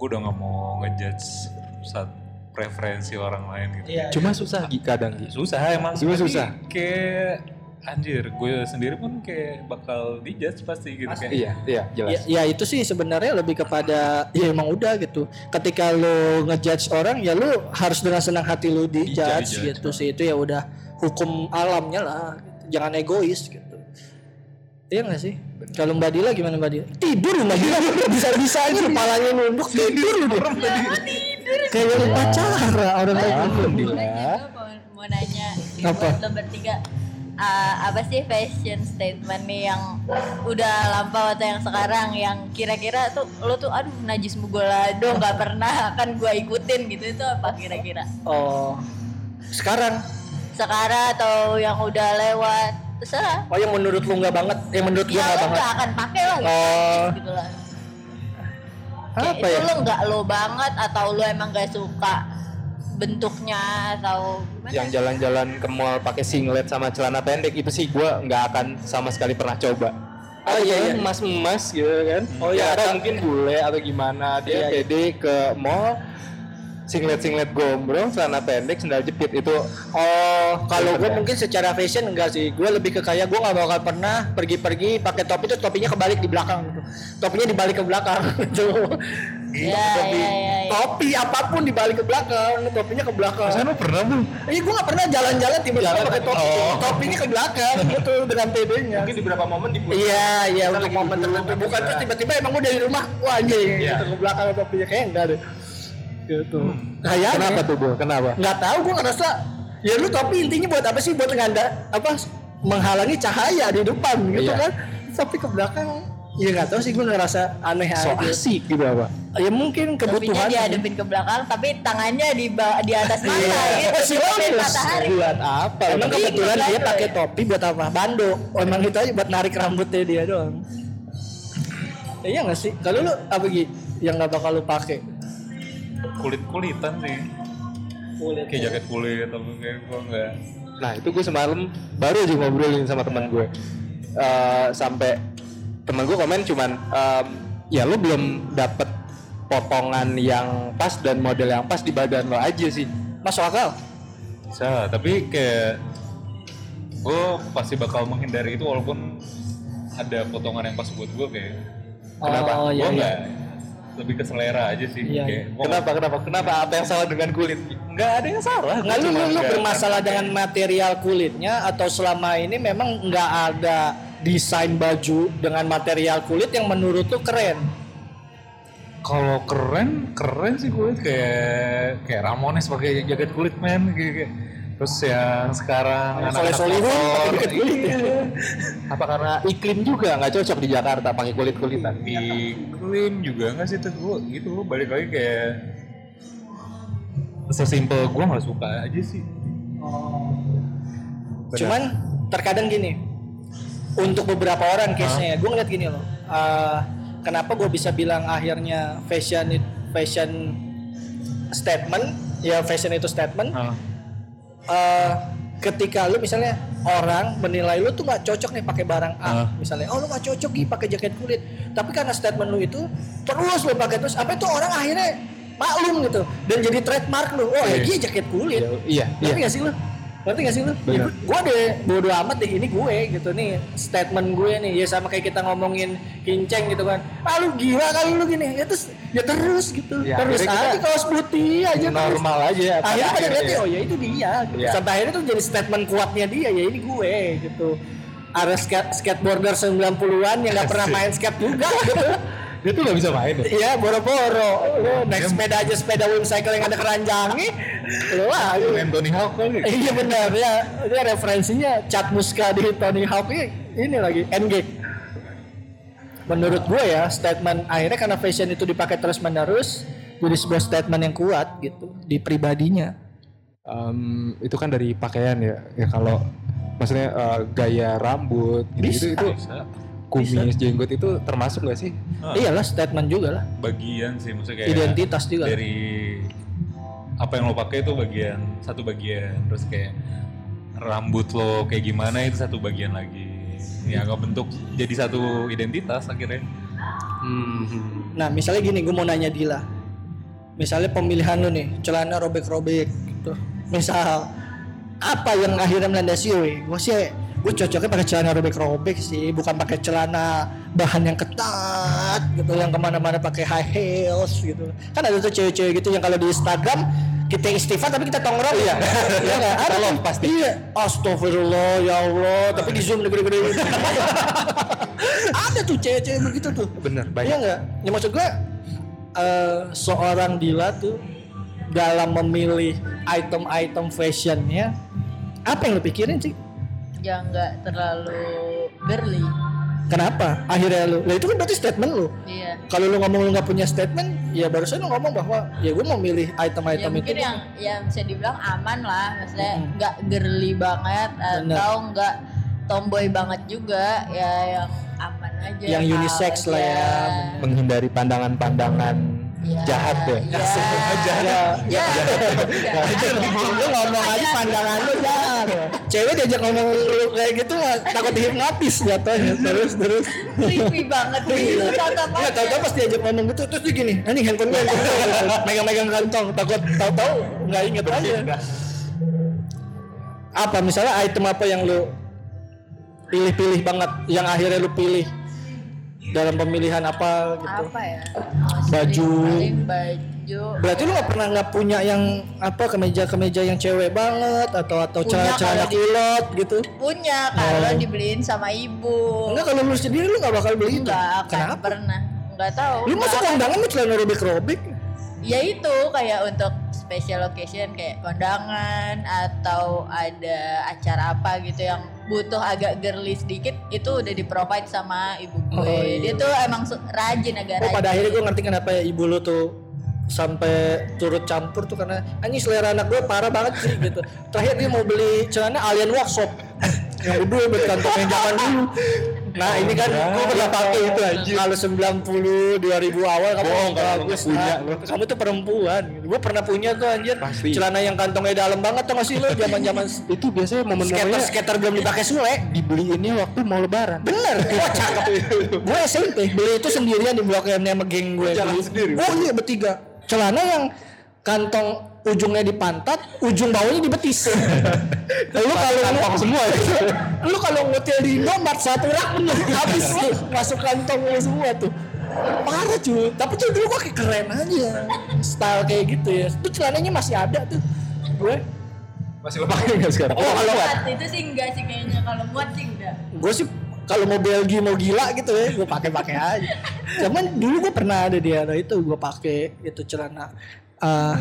gue udah nggak mau ngejudge saat preferensi orang lain gitu. Iya. Cuma susah Gi, kadang Gi. Susah emang. Cuma tapi susah. Kayak anjir, gue sendiri pun kayak bakal dijudge pasti gitu kayak. Iya, iya jelas. Ya, ya itu sih sebenarnya lebih kepada ya emang udah gitu. Ketika lo ngejudge orang ya lo harus dengan senang hati lo dijudge Dijudge. gitu sih itu ya udah hukum alamnya lah. gitu. Jangan egois gitu. Iya gak sih? Kalau Mbak Dila gimana Mbak Dila? Tidur Mbak Dila bisa-bisanya kepalanya nunduk tidur dia. Kayak lu pacara orang lain. Nanya gua mau, mau nanya Apa? buat lo bertiga uh, apa sih fashion statement nih yang udah lampau atau yang sekarang yang kira-kira tuh lo tuh aduh najis mugolado nggak pernah kan gua ikutin gitu itu apa kira-kira Oh. Sekarang sekarang atau yang udah lewat terserah Oh yang menurut lu nggak banget, yang menurut gua ya nggak lo banget. nggak akan pakai lah gitu, Oh. gitu lah Kayak Apa itu ya? lo nggak lo banget atau lo emang gak suka bentuknya atau gimana? Yang jalan-jalan ke mall pakai singlet sama celana pendek itu sih gua nggak akan sama sekali pernah coba. Oh, Atau iya, iya. emas-emas gitu kan. Oh, iya, ada atau- mungkin bule atau gimana dia Iya, iya. pede ke mall singlet-singlet gombrong, celana pendek, sendal jepit itu Oh, kalau gue mungkin secara fashion enggak sih. Gue lebih ke kayak gue nggak bakal pernah pergi-pergi pakai topi itu topinya kebalik di belakang gitu. Topinya dibalik ke belakang [LAUGHS] gitu. Ya, topi, ya, ya, ya. topi apa pun dibalik ke belakang, topinya ke belakang. Lu pernah belum? Iya, gue nggak pernah jalan-jalan tiba-tiba pakai topi. Topinya ke belakang [LAUGHS] gitu dengan pedenya. mungkin di beberapa momen di Iya, iya untuk momen tertentu. Bukan terus tiba-tiba emang gue dari rumah, wah anjing Iya. gitu ke belakang topinya kayak enggak deh. Gitu. Kayaknya. Kenapa tuh, Bu? Kenapa? nggak tahu gue ngerasa ya lu topi intinya buat apa sih buat nganda apa menghalangi cahaya di depan gitu Iya. kan tapi ke belakang ya nggak tahu sih gue ngerasa aneh So aja asik gitu apa? ya mungkin kebutuhan dihadapin ke belakang tapi tangannya di ba- di atas mata Iya. gitu [LAUGHS] Si Buat apa? emang kebetulan dia pakai topi buat apa bando oh, emang itu aja buat narik rambutnya dia doang Ya, iya nggak sih kalau lu apa gitu yang nggak bakal lu pakai Kulit-kulitan sih. kulit Kayak jaket kulit atau kayak gue enggak. Nah itu gue semalam baru aja ngobrolin sama teman gue Eh, sampai teman gue komen cuman em, ya lu belum dapet potongan yang pas dan model yang pas di badan lo aja sih. masuk akal Bisa, tapi kayak gue pasti bakal menghindari itu walaupun ada potongan yang pas buat gue kayak Kenapa? oh, iya, gue iya. Lebih ke selera aja sih Iya, kayak gua Kenapa? Kenapa? Kenapa? Apa yang salah dengan kulit? nggak ada yang salah Nggak lu, lu, lu bermasalah dengan material kulitnya atau selama ini memang nggak ada desain baju dengan material kulit yang menurut lu keren? kalau keren keren sih kulit kayak kayak Ramones pakai jaket kulit men kayak, kayak- terus yang sekarang Soleh pakai jaket kulit. iya. Apa karena iklim juga nggak cocok di Jakarta pakai kulit kulitan? iklim juga nggak sih tuh gue gitu balik lagi kayak sesimpel gue nggak suka aja sih Cuman terkadang gini, untuk beberapa orang case-nya, gue ngeliat gini loh. eh, kenapa gue bisa bilang akhirnya fashion fashion statement, ya fashion itu statement. Ah. Eh, ketika lu misalnya orang menilai lu tuh nggak cocok nih pakai barang A Ah. misalnya oh lu nggak cocok nih pakai jaket kulit. Tapi karena statement lu itu terus lu pakai terus apa itu orang akhirnya maklum gitu dan jadi trademark lu. Oh ya dia jaket kulit. Iya, ngerti iya. gak sih lu ngerti gak sih lu? Ya, gua deh bodo amat deh ini gue gitu nih statement gue nih. Ya sama kayak kita ngomongin kinceng gitu kan. Ah lu gila kali lu gini. Ya terus ya terus gitu. Ya, terus aja kita kaos putih aja terus. Normal aja. pada akhirnya pada ngerti ya. oh ya itu dia gitu. Iya. sampai akhirnya tuh jadi statement kuatnya dia ya ini gue gitu. Ada skate skateboarder 90-an yang nggak pernah main skate juga gitu [LAUGHS] Dia tuh gak bisa main ya. Iya boro-boro Lu naik sepeda aja sepeda whimsicle yang ada keranjangnya Lu lah Anthony Hawk kali. Iya benar ya Itu referensinya Cat Muska di Tony Hawk ini, ini lagi Endgame Menurut gue ya statement akhirnya karena fashion itu dipakai terus menerus jadi sebuah statement yang kuat gitu di pribadinya. Em, itu kan dari pakaian ya. Ya kalau maksudnya eh, gaya rambut gitu, itu kumis jenggot itu termasuk gak sih? Ah, Iyalah statement juga lah. bagian sih maksudnya kayak Identitas juga. dari apa yang lo pakai itu bagian satu bagian terus kayak rambut lo kayak gimana itu satu bagian lagi ya nggak bentuk jadi satu identitas akhirnya Hmm. Nah misalnya gini gue mau nanya Dila Misalnya pemilihan lu nih celana robek-robek gitu Misal apa yang akhirnya melandasi gue Gue sih gue cocoknya pakai celana robek-robek sih Bukan pakai celana bahan yang ketat gitu Yang ke mana-mana pakai high heels gitu Kan ada tuh cewek-cewek gitu yang kalau di Instagram kita istighfar tapi kita tongkrong ya iya nggak ada tuh. pasti iya astagfirullah ya Allah tapi di zoom gede-gede [LAUGHS] ada tuh cewek-cewek begitu tuh Bener, Iya banyak. nggak? Ya maksud gue eh, seorang Dila tuh dalam memilih item-item fashionnya apa yang lu pikirin sih? Ya nggak terlalu girly. Kenapa? Akhirnya lu, lah itu kan berarti statement lu. Iya. Kalau lu ngomong lu nggak punya statement, ya barusan lu ngomong bahwa ya gue mau milih Ya item-item itu. mungkin yang yang bisa dibilang aman lah, maksudnya nggak girly banget Bener. atau nggak tomboy banget juga, ya yang aman aja. Yang unisex lah ya. Menghindari pandangan-pandangan Ya, jahat ya. Ya, Ya, ya, ya. lu ngomong aja pandangan lu jahat. Cewek diajak ngomong lu kayak gitu takut dihipnotis jatuhnya. Terus terus. Creepy banget. Gitu Iya, tahu-tahu pas diajak ngomong gitu terus dia gini, "Ah, ini handphone gue, [LAUGHS] megang-megang kantong, takut tahu-tahu nggak inget aja. Apa misalnya item apa yang lu pilih-pilih banget, yang akhirnya lu pilih dalam pemilihan apa gitu? apa ya? Baju. Paling baju. Berarti lu nggak pernah nggak punya yang apa kemeja-kemeja yang cewek banget atau atau Punya di- kulot gitu? Punya kalau dibeliin sama ibu. Enggak kalau lu sendiri lu nggak bakal beli itu. Kenapa? pernah. Enggak tahu. Lu masuk Nggak akan. kondangan lu celana robek-robek? Ya itu kayak untuk special occasion kayak kondangan atau ada acara apa gitu yang butuh agak girly sedikit itu udah di provide sama ibu gue. Oh, iya. Dia tuh emang rajin agak Oh rajin. pada akhirnya gue ngerti kenapa ya ibu lu tuh sampai turut campur tuh karena anjing selera anak gue parah banget sih gitu. Terakhir dia mau beli celana Alien Workshop yang udah berkantong yang zaman dulu. [LAUGHS] Nah ini kan gue pernah pakai itu anjing. Kalau 90 2000 awal kamu Bohong, kalau bagus. punya Nah, kamu tuh perempuan. Gue pernah punya tuh anjir. Pasti. Celana yang kantongnya dalam banget tuh masih lu zaman-zaman [LAUGHS] Itu biasanya momen-momennya skater-skater belum dipakai sule. dibeliinnya waktu mau lebaran. Bener, [LAUGHS] wah cakep. gue SMP beli itu sendirian di blok M sama geng gue. Jalan sendiri? Oh iya bertiga. Celana yang kantong ujungnya di pantat, ujung bawahnya di betis. [LAUGHS] lu kalau kantong semua. [LAUGHS] lu kalau ngutil di Indomaret satu rak habis tuh, masuk kantong lu semua tuh. Parah cuy, tapi tuh dulu gue kayak keren aja Style kayak gitu ya Itu celananya masih ada tuh Gue Masih lo pakai nggak sekarang? Oh kalau Muat itu sih enggak sih kayaknya kalau muat sih enggak. gue sih kalau mau Belgia mau gila gitu ya gue pakai pakai aja [LAUGHS] cuman dulu gue pernah ada di era itu gue pakai itu celana Eh,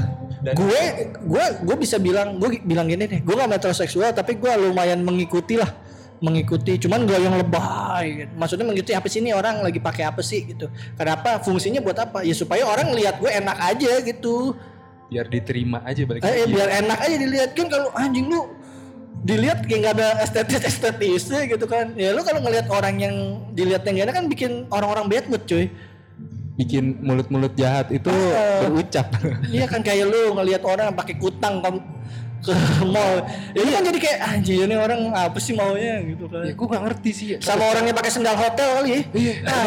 gue gue gue bisa bilang gue bilang gini deh gue gak metroseksual tapi gue lumayan mengikuti lah mengikuti cuman gue yang lebay. Gitu. maksudnya mengikuti apa sih ini orang lagi pakai apa sih gitu. Kenapa fungsinya buat apa? Ya supaya orang lihat gue enak aja gitu. Biar diterima aja balik Eh, lagi. biar enak aja dilihat. Kan kalau anjing lu dilihat kayak nggak ada estetis estetisnya gitu kan. Ya lu kalau ngelihat orang yang dilihat yang gak enak kan bikin orang-orang bad mood cuy Bikin mulut-mulut jahat itu Ah. berucap. [LAUGHS] iya kan kayak lu ngelihat orang pakai kutang ke, ke mall ya lu kan jadi kayak anjing ini orang apa sih maunya gitu kan ya gue gak ngerti sih. sama orangnya pakai sendal hotel kali ya Iya. ah,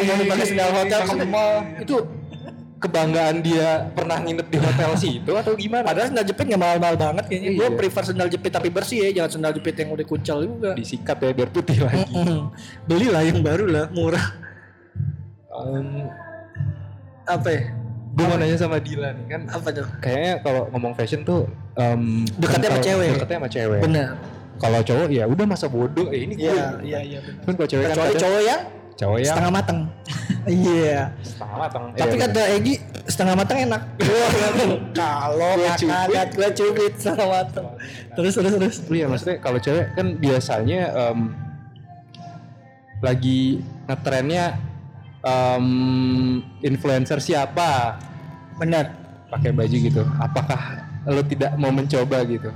yang pakai sendal hotel ke mall itu kebanggaan dia pernah nginep di hotel situ atau gimana? padahal sendal jepit nggak mahal-mahal banget kayaknya gue Iya. prefer sendal jepit tapi bersih ya jangan sendal jepit yang udah kucel juga disikat ya biar putih lagi. Belilah yang baru lah murah Em, apa ya gue mau nanya sama Dila nih kan apa tuh kayaknya kalau ngomong fashion tuh em, Dekatnya sama kalau- cewek. dekatnya sama cewek benar kalau cowok ya udah masa bodoh eh ini gue iya iya iya benar kan kalau cewek kan kecuali cowok yang cowok yang setengah matang. [LAUGHS] Iya. setengah matang. Tapi Iya, kata Egi setengah matang enak. [LAUGHS] Kalau nggak kaget gue cubit setengah matang. Terus terus terus. Iya maksudnya kalau cewek kan biasanya em, lagi ngetrennya em, influencer siapa Benar. pakai baju gitu. Apakah lo tidak mau mencoba gitu?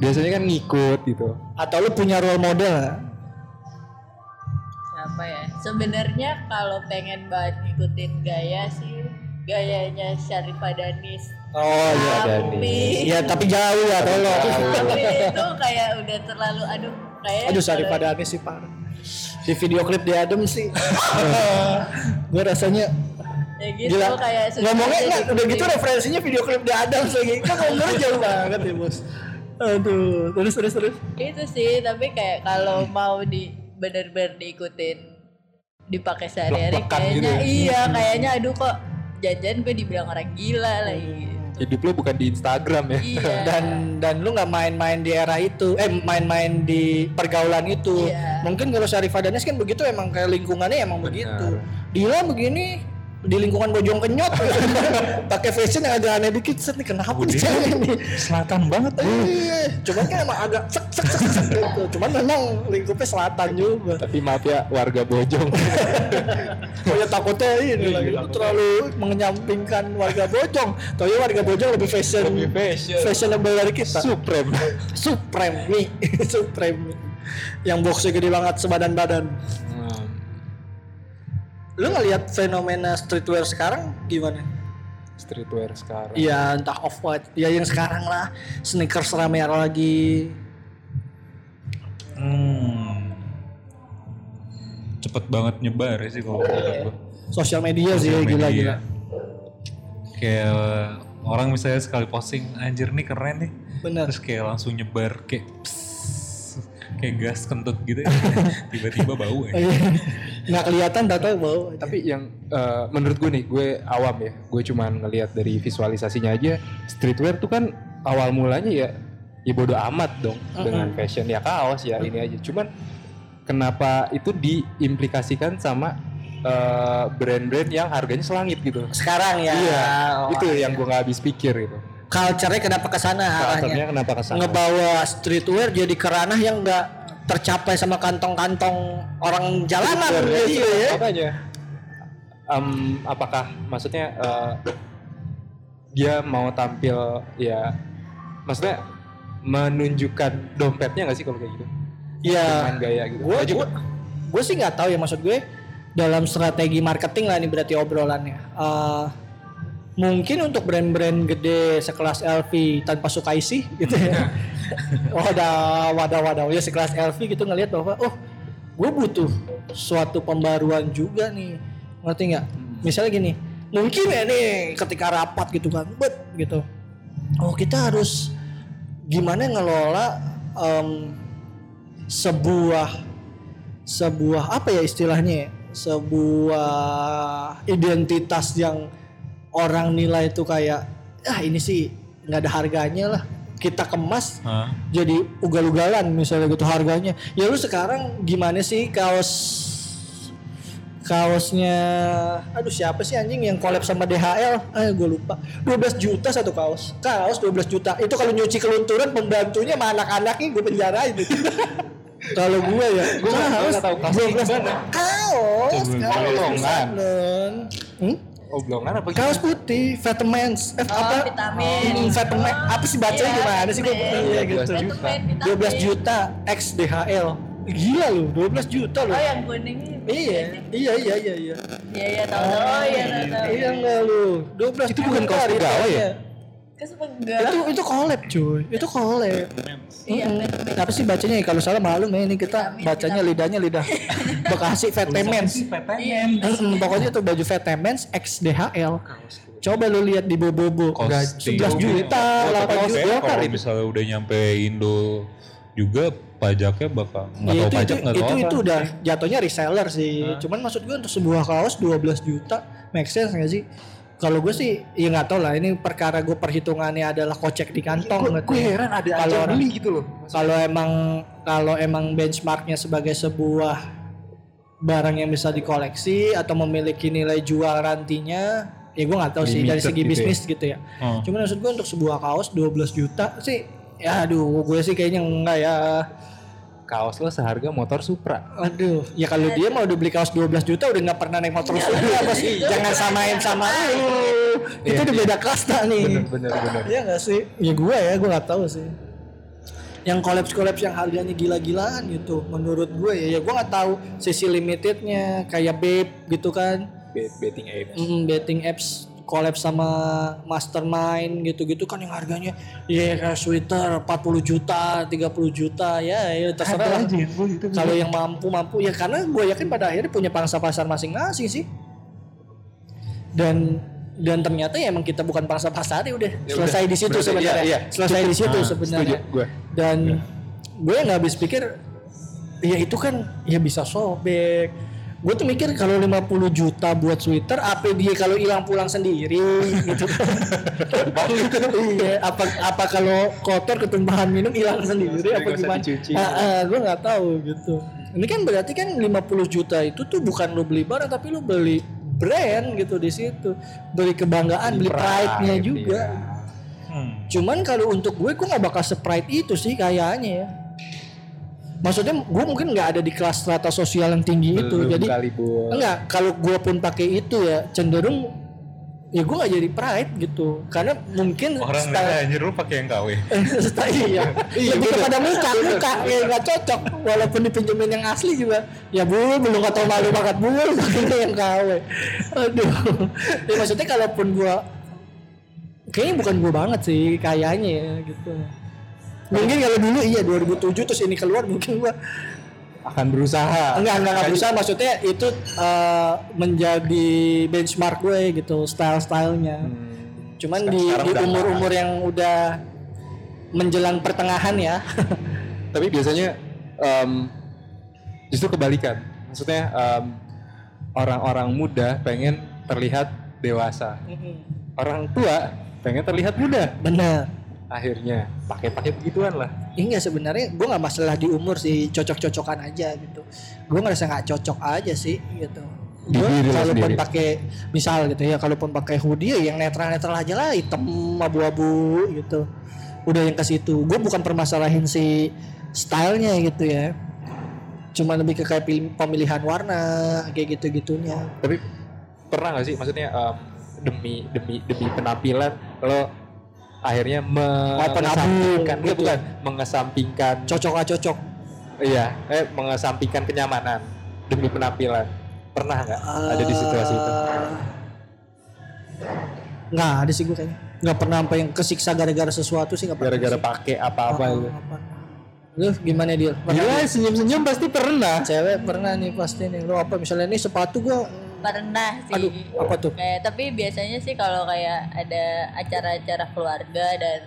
Biasanya kan ngikut gitu. Atau lu punya role model? Siapa ya? Sebenarnya kalau pengen banget ngikutin gaya sih gayanya Syarifah Danis. Oh iya. Tapi Iya tapi jauh ya tolong. tapi itu kayak udah terlalu aduh kayak Aduh sorry pada Anies sih parah. Di video klip di Adem sih. [LAUGHS] gue rasanya ya gitu gila. kayak Ngomongnya aja nggak udah gitu referensinya video klip di Adem lagi. Kan ngomongnya jauh banget ya bos. Aduh terus terus terus. itu sih tapi kayak kalau mau di bener-bener diikutin dipakai sehari-hari kayaknya gitu ya? iya kayaknya aduh kok jajan gue dibilang orang gila lagi gitu. Hidup lo bukan di Instagram ya. iya [LAUGHS] Dan dan lu nggak main-main di era itu, eh main-main di pergaulan itu. Iya. Mungkin kalau Syarifah Danes kan begitu emang kayak lingkungannya emang begitu. Dila begini di lingkungan bojong kenyot [LAUGHS] pakai fashion yang agak aneh dikit set nih kenapa nih cewek ini Selatan banget. Iya, cuman kan emang agak sek sek sek, sek gitu. Cuman memang lingkupnya selatan juga. Tapi maaf ya warga Bojong. [LAUGHS] Oh ya takutnya ini lagi lu terlalu mengenyampingkan warga Bojong. Tahu ya warga Bojong lebih fashion, fashion. fashionable dari kita. Supreme. Supreme nih, [LAUGHS] Supreme. Yang boxnya gede banget sebadan badan. Lu ngelihat fenomena streetwear sekarang gimana? Streetwear sekarang. Iya entah off white, ya yang sekarang lah sneakers rame lagi. Hmm. Cepet banget nyebar ya sih kalau menurut. Sosial media sih Sosial gila media. gila. Kayak orang misalnya sekali posting anjir nih keren nih. Bener. Terus kayak langsung nyebar kayak pss, kayak gas kentut gitu ya. [LAUGHS] Tiba-tiba bau ya. Nggak kelihatan tak tahu bau. Tapi yang eh, menurut gue nih, gue awam ya. Gue cuman ngelihat dari visualisasinya aja. Streetwear tuh kan awal mulanya ya, ya bodo amat dong dengan fashion ya kaos ya ini aja. Cuman kenapa itu diimplikasikan sama eh, brand-brand yang harganya selangit gitu? Sekarang ya. Iya, Oh, itu yang gue nggak habis pikir gitu. Culture-nya kenapa ke sana arahnya? kenapa ke sana? Ngebawa streetwear jadi ke ranah yang nggak tercapai sama kantong-kantong orang jalanan Streetwear, gitu iya, ya. Makanya, Em, apakah maksudnya eh, dia mau tampil ya, maksudnya menunjukkan dompetnya nggak sih kalau kayak gitu? Iya. Dengan gaya gitu. Gue Baju- gue sih nggak tahu ya maksud gue dalam strategi marketing lah ini berarti obrolannya. Eh, mungkin untuk brand-brand gede sekelas LV tanpa suka isi gitu ya. [LAUGHS] wadah wadah wadah ya sekelas LV gitu ngelihat bahwa oh gue butuh suatu pembaruan juga nih ngerti nggak? Misalnya gini mungkin ya nih ketika rapat gitu kan bet gitu oh kita harus gimana ngelola em, sebuah sebuah apa ya istilahnya ya? sebuah identitas yang orang nilai itu kayak ah ini sih nggak ada harganya lah. Kita kemas Hah? jadi ugal-ugalan misalnya gitu harganya. Ya lu sekarang gimana sih kaos kaosnya aduh siapa sih anjing yang collab sama DHL ah gue lupa. 12 juta satu kaos. Kaos 12 juta. Itu kalau nyuci kelunturan pembantunya sama anak-anaknya gue penjarain. Itu [LAUGHS] kalau gue ya gue nggak tahu kaos Coba kaos bolongan. London. hmm? Oblongan apa kaos putih vitamins. Eh, Oh, apa? vitamin. Hmm, vitamin. Apa sih bacanya Iya, gimana sih gue vitamin. iya gitu. Vitamin, vitamin. 12 juta X DHL gila lu 12 juta lu. Oh yang kuning ini. Iya iya iya iya iya. Iya iya tahu tahu. Oh iya tahu tahu. Iya enggak lu? 12 Itu bukan kaos pegawai ya? Itu itu collab cuy. Itu collab iya. Apa sih bacanya ya? Kalau salah malum ya ini kita Vitamin, bacanya lidahnya lidah [LAUGHS] Bekasi Vitamins. iya Pokoknya tuh baju Vitamins X DHL. Coba lu lihat di Bobobo. Costing. 11 juta, 8 Tapi juta. kalau misalnya udah nyampe Indo juga pajaknya bakal nggak Ya, tahu itu, pajak itu, nggak tahu itu, apa. itu udah jatuhnya reseller sih. Cuman maksud gue untuk sebuah kaos 12 juta make sense gak sih? Kalau gue sih ya nggak tahu lah ini perkara gue perhitungannya adalah kocek di kantong. gitu. Gue heran ada Kalau aja orang- beli gitu loh. kalau emang kalau emang benchmarknya sebagai sebuah barang yang bisa dikoleksi atau memiliki nilai jual rantinya ya gue nggak tahu sih dari segi gitu ya. bisnis gitu ya Oh. cuman maksud gue untuk sebuah kaos 12 juta sih ya aduh gue sih kayaknya enggak ya Kaos lo seharga motor Supra. aduh ya kalau dia mau udah beli kaos 12 juta udah nggak pernah naik motor Supra apa sih [LAUGHS] jangan samain sama lu itu Iya, udah iya. beda kasta nih Bener bener bener. Iya gak sih? Ya gue ya, gue gak tahu sih. Yang kolaps kolaps yang harganya gila-gilaan gitu, menurut gue ya, ya gue nggak tahu sisi limitednya kayak Babe gitu kan, Bet- Betting apes. mm, betting apps kolaps sama mastermind gitu-gitu kan yang harganya ya kayak sweater 40 juta 30 juta ya, ya terserah. Lah. kalau yang mampu mampu ya karena gue yakin pada akhirnya punya pangsa pasar masing-masing sih. Dan dan ternyata ya emang kita bukan pangsa pasar ya udah Ya selesai udah, di situ berarti sebenarnya. iya, iya. selesai di situ Ah, sebenarnya. Gue. dan gue nggak habis pikir ya itu kan ya bisa sobek gue tuh mikir kalau 50 juta buat sweater apa dia kalau hilang pulang sendiri gitu [LAUGHS] iya apa apa kalau kotor ketumpahan minum hilang sendiri apa gimana dicuci. Ah, ah, gue nggak tahu gitu ini kan berarti kan 50 juta itu tuh bukan lo beli barang tapi lo beli brand gitu di situ beli kebanggaan beli pride-nya Pride, juga iya. Hmm. Cuman kalau untuk gue, gue nggak bakal seprite itu sih kayaknya ya. Maksudnya gue mungkin nggak ada di kelas strata sosial yang tinggi itu, Belum jadi kali bu. enggak. Kalau gue pun pakai itu ya cenderung ya gue nggak jadi pride gitu, karena mungkin Orang style- nggak anjir lu pakai yang KW. [LAUGHS] style iya, lebih kepada muka muka ya nggak cocok. Walaupun dipinjemin yang asli juga, ya bu belum nggak tahu malu banget bu [LAUGHS] pakainya yang KW. Aduh, ya maksudnya kalaupun gue kayaknya bukan gue banget sih kayaknya ya gitu mungkin kalau dulu iya 2007 terus ini keluar mungkin gue Akan berusaha. enggak enggak enggak berusaha maksudnya itu eh, menjadi benchmark gue gitu style stylenya Hmm. cuman Sekarang- di umur umur yang udah menjelang pertengahan ya [LAUGHS] Tapi biasanya em, justru kebalikan. Maksudnya em, orang-orang muda pengen terlihat dewasa. Orang tua pengen terlihat muda. bener Akhirnya pakai-pakai begituan lah. Iya sebenarnya gue nggak masalah di umur sih cocok-cocokan aja gitu. Gue ngerasa nggak cocok aja sih gitu. Gue kalaupun pakai misal gitu ya, kalaupun pakai hoodie ya yang netral-netral aja lah, hitam abu-abu gitu. Udah yang ke situ. Gue bukan permasalahin si stylenya gitu ya. Cuma lebih ke kayak pemilihan warna kayak gitu-gitunya. Tapi pernah gak sih maksudnya em, demi demi demi penampilan lo akhirnya mengesampingkan gitu bukan mengesampingkan Cocok gak cocok? iya eh mengesampingkan kenyamanan demi penampilan pernah nggak ada di situasi itu Eh, Nggak ada sih gue kayaknya. Nggak pernah sampai yang kesiksa gara-gara sesuatu sih nggak pernah. gara-gara pakai apa-apa Ah, gitu pernah. Lu gimana dia? Gila senyum-senyum pasti pernah Cewek pernah nih pasti nih. Lu apa misalnya ini sepatu gua Pernah sih. Aduh, apa tuh? Kayak tapi biasanya sih kalau kayak ada acara-acara keluarga dan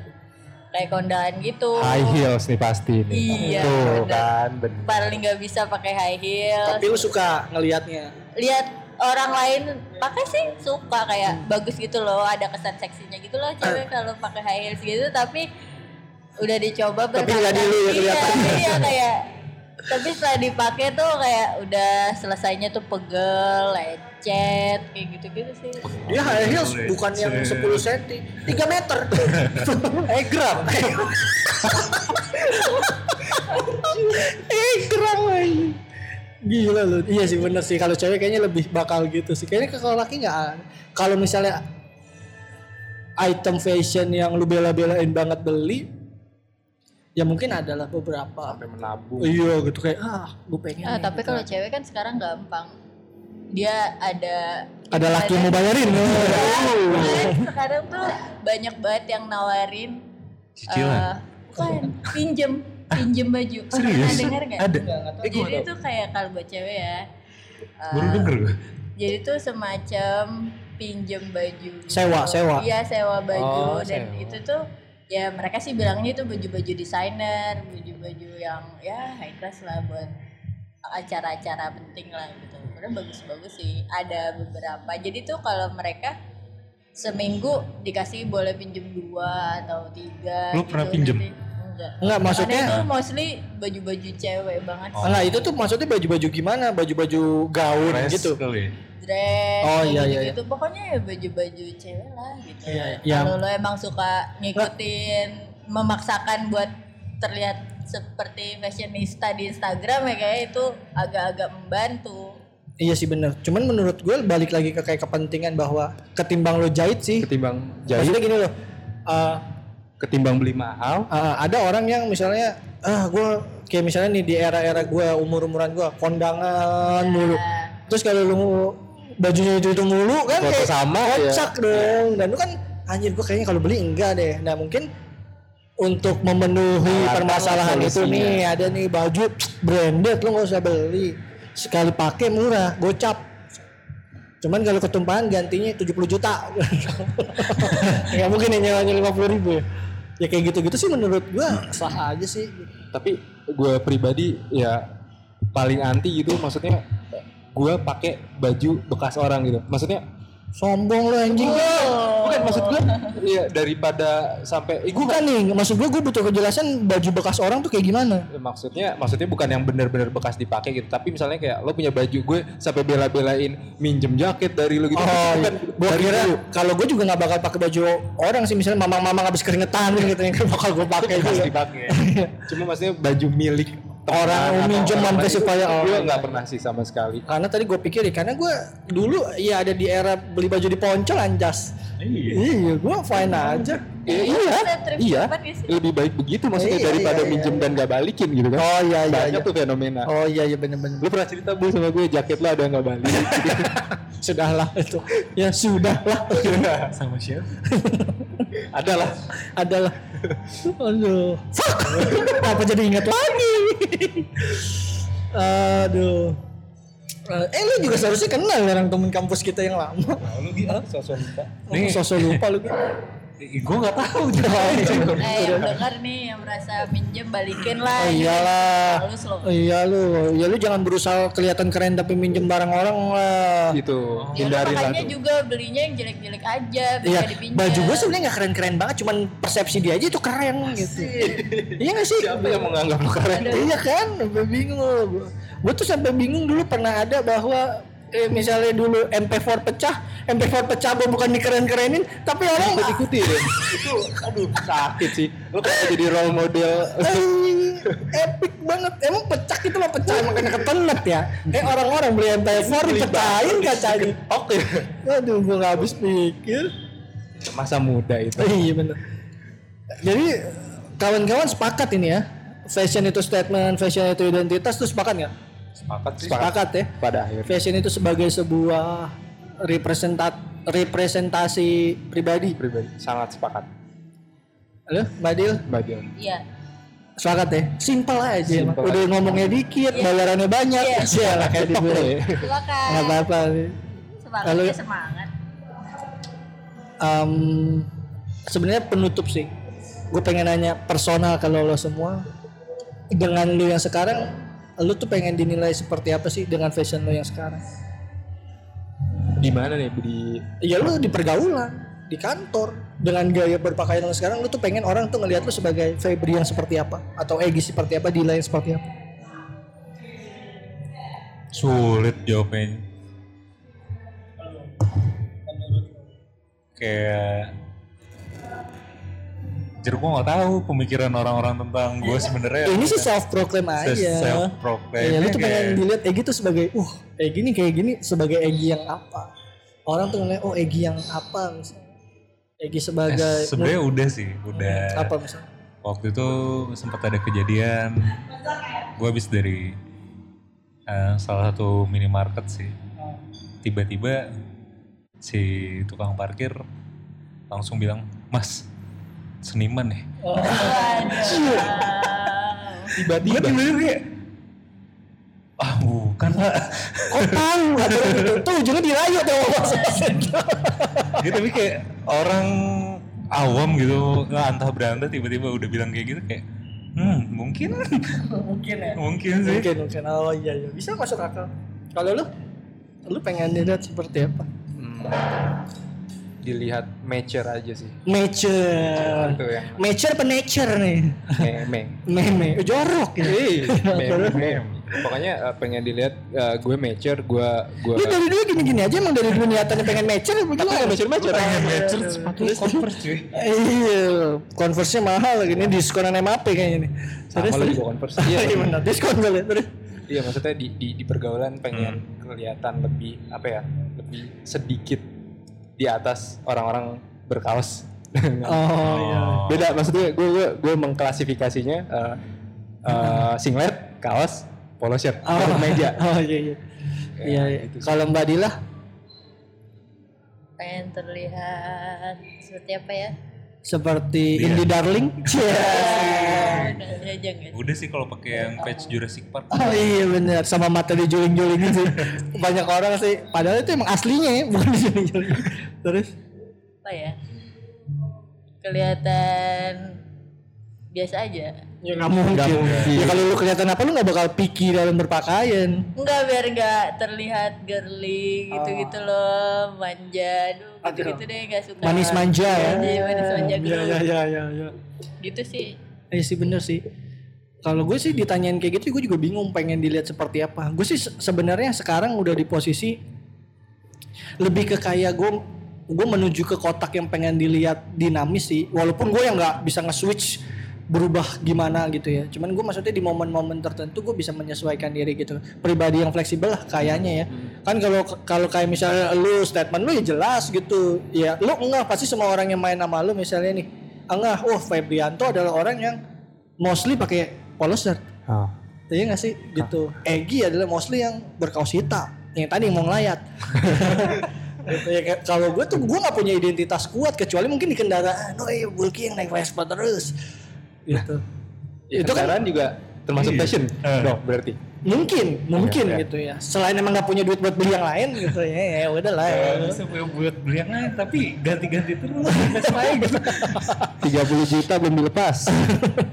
kayak kondangan gitu. high heels nih pasti nih Iya, tuh bener. kan bener. Paling nggak bisa pakai high heels. tapi lu suka ngelihatnya. Lihat orang lain pakai sih suka kayak bagus gitu loh, ada kesan seksinya gitu loh cewek kalau pakai high heels gitu tapi udah dicoba Tapi nggak ya berkali-kali. kelihatan. Iya, iya kayak tapi setelah dipakai tuh kayak udah selesainya tuh pegel, lecet, kayak gitu-gitu sih. Dia high heels bukan yang 10 cm, 3 meter. [LAUGHS] eh gram. eh gram lagi. Gila lu. Iya sih bener sih kalau cewek kayaknya lebih bakal gitu sih. Kayaknya kalau laki nggak. Kalau misalnya item fashion yang lu bela-belain banget beli ya mungkin adalah beberapa. sampai menabung Iya gitu kayak ah gue pengen. Ah, tapi gitu. kalau cewek kan sekarang gampang. Dia ada ada laki yang mau bayarin. Kan sekarang tuh banyak banget yang nawarin Cicilan. eh, bukan pinjem pinjem baju pernah dengar nggak Ada. Eh, jadi tuh kayak kalau buat cewek ya eh, Baru denger gue. jadi tuh semacam pinjem baju gitu. Sewa, sewa. iya sewa baju Oh, dan sewa. itu tuh ya mereka sih bilangnya itu baju-baju desainer baju-baju yang ya high class lah buat acara-acara penting lah gitu udah bagus-bagus sih ada beberapa jadi tuh kalau mereka seminggu dikasih boleh pinjem dua atau tiga Lu pernah pinjem? nanti. Enggak. Enggak, maksudnya- Karena itu mostly baju-baju cewek banget. Ah, Nah itu tuh maksudnya baju-baju gimana? Baju-baju gaun Fresh gitu. kali ya. Dress, Oh, iya, iya, gitu. Pokoknya ya baju-baju cewek lah gitu. Iya, iya. Kalau lo emang suka ngikutin, memaksakan buat terlihat seperti fashionista di Instagram ya kayak itu agak-agak membantu. Iya sih bener. Cuman menurut gue balik lagi ke kayak kepentingan bahwa ketimbang lo jahit sih. Ketimbang jahit, Maksudnya gini loh. uh, ketimbang beli mahal, uh, ada orang yang misalnya ah gue kayak misalnya nih di era-era gue umur-umuran gue kondangan mulu. Terus kalau lu bajunya itu itu mulu kan Foto kayak sama, ya. kocak dong. Dan lu kan anjir gue kayaknya kalau beli enggak deh. Nah mungkin untuk memenuhi Nah, permasalahan itu nih ada nih baju branded lu nggak usah beli sekali pakai murah gocap cuman kalau ketumpahan gantinya 70 juta [LAUGHS] nggak mungkin ya nyewanya 50 ribu ya ya kayak gitu-gitu sih menurut gua sah aja sih. Tapi gue pribadi ya paling anti gitu maksudnya gue pakai baju bekas orang gitu. Maksudnya sombong lu anjing bukan maksud gue ya daripada sampai eh, gue bukan nih maksud gua gua butuh kejelasan baju bekas orang tuh kayak gimana maksudnya maksudnya bukan yang benar-benar bekas dipakai gitu tapi misalnya kayak lo punya baju gue sampai bela-belain minjem jaket dari lo gitu Oh, iya. gua dari kira lu. kalau gue juga nggak bakal pakai baju orang sih misalnya mamang-mamang habis keringetan gitu yang bakal gue pakai juga. dipakai [LAUGHS] cuma maksudnya baju milik Orang teman minjem atau sampai apa supaya gitu. gue orang. nggak pernah sih sama sekali Karena tadi gue pikir ya, karena gue dulu ya ada di era beli baju di Poncol anjas. Iya, gue fine aja. Iya, iya, iya. cepat ya sih? Lebih baik begitu maksudnya Iya, daripada iya, iya. minjem dan gak balikin gitu kan. Oh iya iya. Banyak iya. tuh fenomena. Oh iya iya bener-bener. Lu pernah cerita bu sama gue jaket lo ada yang gak balik. [LAUGHS] Sudahlah itu. Ya sudahlah. [LAUGHS] Sama siapa? ada lah. Adalah. Aduh. Fuck. [LAUGHS] Apa jadi ingat lagi? Aduh. Eh lu juga seharusnya kenal orang temen kampus kita yang lama. Lu gitu sosok lupa. Nih, sosok lupa lu. Gue gak tahu. [LAUGHS] Eh yang denger nih yang merasa minjem balikin lah. Oh iyalah. Halus iya lu, ya lu jangan berusaha kelihatan keren tapi minjem barang orang lah. Gitu. Ya, lu Hindarin lah makanya tuh. juga belinya yang jelek-jelek aja, Iya, bisa dipinjam. baju gue sebenarnya nggak keren-keren banget, cuman persepsi dia aja itu keren gitu. iya gak sih? Siapa yang menganggap lo keren? Iya kan, gue bingung. Gue tuh sampai bingung dulu pernah ada bahwa eh, misalnya dulu MP4 pecah, MP4 pecah gue bukan dikeren-kerenin, tapi orang Ikut ikuti deh. Itu aduh sakit sih. Lo kayak jadi role model. Anjing, epic banget. Emang pecah itu mah pecah emang kena kepenet ya. Eh orang-orang beli MP4 dipecahin kacanya. Oke. Aduh, gue gak habis pikir. Masa muda itu. iya bener. Jadi kawan-kawan sepakat ini ya. Fashion itu statement, fashion itu identitas tuh sepakat nggak? Sepakat sih. Sepakat ya. Pada akhirnya. Fashion itu sebagai sebuah representat representasi pribadi. Pribadi sangat sepakat. Halo, Mbak Dil? Bagian. Iya. Sepakat ya? Simpel aja. Simpel Udah ngomongnya dikit, bayarannya banyak. Iya. Iya lah kayak di gue. Silakan. Nggak apa-apa. Semangat Lalu- ya semangat. Em, sebenarnya penutup sih. Gue pengen nanya personal kalau lo semua dengan lo yang sekarang, lo tuh pengen dinilai seperti apa sih dengan fashion lo yang sekarang? Di mana nih di Ya lo di pergaulan, di kantor, dengan gaya berpakaian lo sekarang, lo tuh pengen orang tuh ngelihat lo sebagai Febri yang seperti apa, atau Egi seperti apa, Dila yang seperti apa? Sulit jawabnya. Kayak Jujur gue gak tahu pemikiran orang-orang tentang gue sebenarnya. Ini sih self proclaim aja. self proclaim. Iya, lu tuh pengen dilihat Egi tuh sebagai, uh, Egi nih kayak gini sebagai Egi yang apa? Orang tuh ngeliat, oh Egi yang apa misalnya? Egi sebagai Sebenarnya udah sih, udah. apa misalnya? Waktu itu sempat ada kejadian, gue habis dari eh, salah satu minimarket sih. Tiba-tiba si tukang parkir langsung bilang, Mas, seniman ya? tiba-tiba Gue tiba-tiba kayak, ah bukan pak. Kok tahu? Itu tuh ujungnya dirayu tuh Gitu, tapi kayak orang awam gitu, nggak antah berantah tiba-tiba udah bilang kayak gitu kayak, hmm mungkin, Mungkin ya. mungkin sih. Mungkin, mungkin. Oh iya, iya. Bisa masuk akal. Kalau lu? Lu pengen dilihat seperti apa? Dilihat mature aja sih. Mature. Itu yang Mature apa nature nih? meme. Meme. Jorok ya. meme, meme. Pokoknya eh, pengen dilihat eh, gue mature, gue gue Lu dari dulu gini-gini aja emang dari dulu niatannya pengen mature apa gimana? mature mature. Pengen Mature sepatu Converse cuy. Iya, Converse-nya mahal lagi ini diskonan MAP kayaknya nih. Sama lu juga Converse. Iya, Iya benar, diskon kali terus. Iya maksudnya di, di, di pergaulan pengen kelihatan lebih apa ya lebih sedikit di atas orang-orang berkaos. [LAUGHS] Oh, iya. Beda maksudnya gue gue gue mengklasifikasinya eh, eh, singlet, kaos, polo shirt, Oh, meja. [LAUGHS] Oh iya iya. Iya, iya. gitu. Kalau Mbak Dila pengen terlihat seperti apa ya seperti Indie Darling. [LAUGHS] Iya. Udah sih kalau pakai yang patch Jurassic Park. Oh iya benar sama mata dijuling-julingin sih. [LAUGHS] Banyak orang sih padahal itu emang aslinya ya, bukan dijuling-juling. Terus apa ya kelihatan biasa aja ya nggak mungkin. Ya kalau lu kelihatan apa lu nggak bakal picky dalam berpakaian. Enggak biar nggak terlihat girly gitu-gitu loh manja aduh gitu-gitu deh nggak suka Manis manja ya. Iya, manis manja Iya gitu iya iya iya. iya. gitu sih Iya sih bener sih. Kalau gue sih ditanyain kayak gitu, gue juga bingung pengen dilihat seperti apa. Gue sih se- sebenarnya sekarang udah di posisi lebih ke kayak gue gue menuju ke kotak yang pengen dilihat dinamis sih. Walaupun gue yang nggak bisa nge-switch berubah gimana gitu ya. Cuman gue maksudnya di momen-momen tertentu gue bisa menyesuaikan diri gitu. Pribadi yang fleksibel lah kayaknya ya. Kan kalau kalau kayak misalnya lu statement lu ya jelas gitu. Ya lu enggak pasti semua orang yang main sama lu misalnya nih. Enggak, oh Febrianto adalah orang yang mostly pakai polo shirt. Oh. Iya gak sih gitu. Egi adalah mostly yang berkaos hitam. Yang tadi mau ngelayat. [LAUGHS] gitu ya kalau gue tuh gue nggak punya identitas kuat kecuali mungkin di kendaraan. Oh iya Bulky yang naik Vespa terus. Gitu. Itu kan juga termasuk fashion dong berarti. Mungkin, mungkin Iya, iya. gitu ya. Selain emang nggak punya duit buat beli yang lain gitu ya, ya udah lah. Ya. Bisa punya buat beli yang lain tapi ganti-ganti terus. [LAUGHS] Gitu. 30 juta belum dilepas.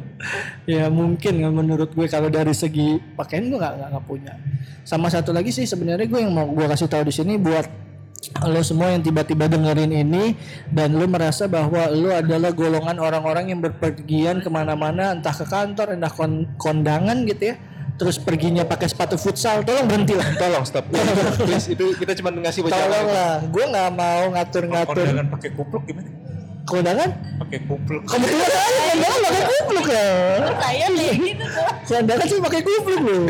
[LAUGHS] ya mungkin ya, menurut gue kalau dari segi pakaian gue nggak nggak punya. Sama satu lagi sih sebenarnya gue yang mau gue kasih tahu di sini buat lo semua yang tiba-tiba dengerin ini dan lo merasa bahwa lo adalah golongan orang-orang yang berpergian ke mana-mana entah ke kantor entah kon- kondangan gitu ya terus perginya pakai sepatu futsal tolong berhenti lah Tolong stop. [LAUGHS] Please itu kita cuma ngasih tolong bocoran. lah gue nggak mau ngatur-ngatur Kondangan pakai kupluk gimana? Kondangan Pakai kupluk. kebetulan aja kondangan pakai kupluk lah saya kayak gitu. Tuh kondangan sih pakai kupluk loh.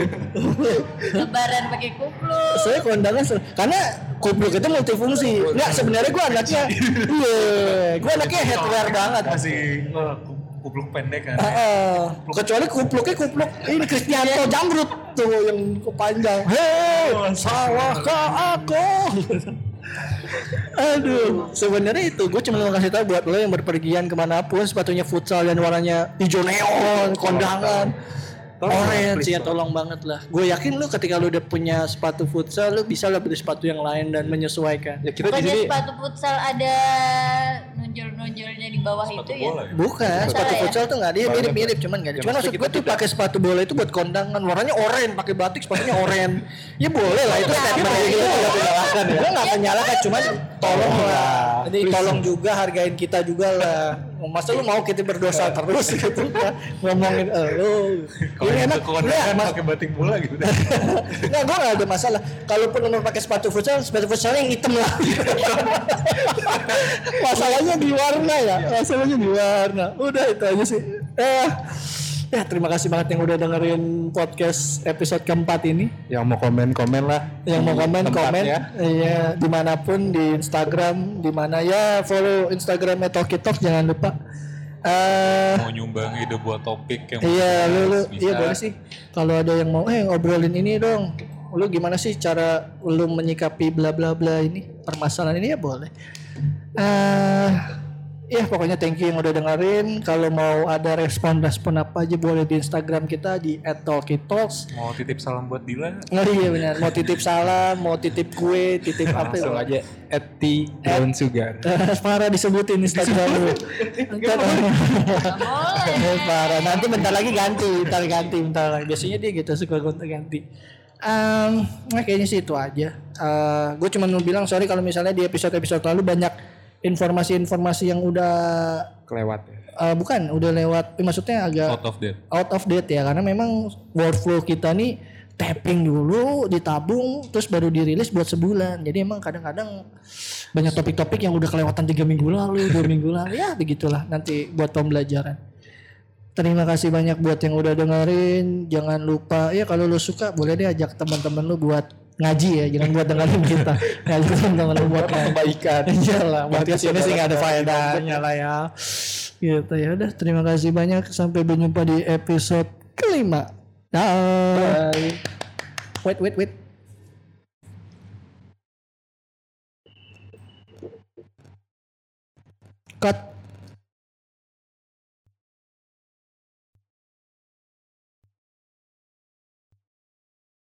Lebaran pakai kupluk. Saya kondangan karena kupluk itu multifungsi. Nggak sebenarnya gue anaknya iya gue anaknya headwear banget. Masih eh, ku- kupluk pendek kan. Heeh. kecuali kupluknya kupluk ini Kristianto Jamrut tuh yang panjang. Hei salahkah aku Aduh, sebenarnya itu gue cuma mau kasih tahu buat lo yang berpergian ke mana pun sepatunya futsal dan warnanya hijau neon, kondangan, orange ya tolong banget lah. Gue yakin lo ketika lo udah punya sepatu futsal lo bisa lah beli sepatu yang lain dan menyesuaikan. Ya kita di bukannya sini sepatu futsal ada nonjol-nonjolnya di bawah itu ya bola ya? Bukan, sepatu ya? futsal tuh nggak dia mirip-mirip cuman nggak dia. Cuman maksud gue tuh pakai sepatu bola itu buat kondangan, warnanya oranye, pakai batik sepatunya oranye. Ya boleh lah itu statement gitu tidak menyalahkan ya. Gue nggak menyalahkan, cuman tolong lah. Jadi tolong juga hargain kita juga lah. Masa lu mau kita berdosa terus [LAUGHS] gitu kan ngomongin eh lu. Ini enak. Nggak, mas- pakai batik bola gitu. [LAUGHS] Nggak, gue gak ada masalah. Kalaupun lu mau pakai sepatu futsal, sepatu futsalnya yang hitam lah. [LAUGHS] Masalahnya di warna ya. Masalahnya di warna. Udah itu aja sih. Eh, ya terima kasih banget yang udah dengerin podcast episode keempat ini. yang mau komen-komen lah. Yang mau komen komen, Tempatnya. iya di mana pun di Instagram, di mana ya follow Instagramnya Talkie Talk jangan lupa. Eh, Mau nyumbang ide buat topik yang Iya, lu, lu iya boleh sih. Kalau ada yang mau, eh ngobrolin ini dong. Lu gimana sih cara lu menyikapi bla bla bla ini permasalahan ini ya boleh. Eh, ya pokoknya thank you yang udah dengerin. Kalau mau ada respon-respon apa aja boleh di Instagram kita di @talkitalks. Mau titip salam buat Dila? Oh iya benar. Mau titip salam, mau titip kue, titip apa? Langsung ya? aja at the brown sugar. Parah disebutin Instagram lu. Ntar- boleh Parah. Nanti bentar lagi ganti, bentar ganti, bentar lagi. Biasanya dia gitu suka gonta ganti. Em, nah kayaknya sih itu aja. gue cuma mau bilang sorry kalau misalnya di episode-episode lalu banyak informasi-informasi yang udah kelewat ya. eh, bukan udah lewat eh, maksudnya agak Out of date. out of date ya karena memang workflow kita nih tapping dulu ditabung terus baru dirilis buat sebulan jadi emang kadang-kadang banyak topik-topik yang udah kelewatan tiga minggu lalu dua minggu [LAUGHS] lalu ya begitulah nanti buat pembelajaran terima kasih banyak buat yang udah dengerin jangan lupa ya kalau lu suka boleh deh ajak teman-teman lu buat ngaji ya jangan buat dengerin kita. Ngajak teman-teman buat kebaikan. Iyalah podcast ini sih gak ada faedahnya lah ya. Gitu ya udah. Terima kasih banyak. Sampai berjumpa di episode kelima. Dah. Wait wait wait. Cut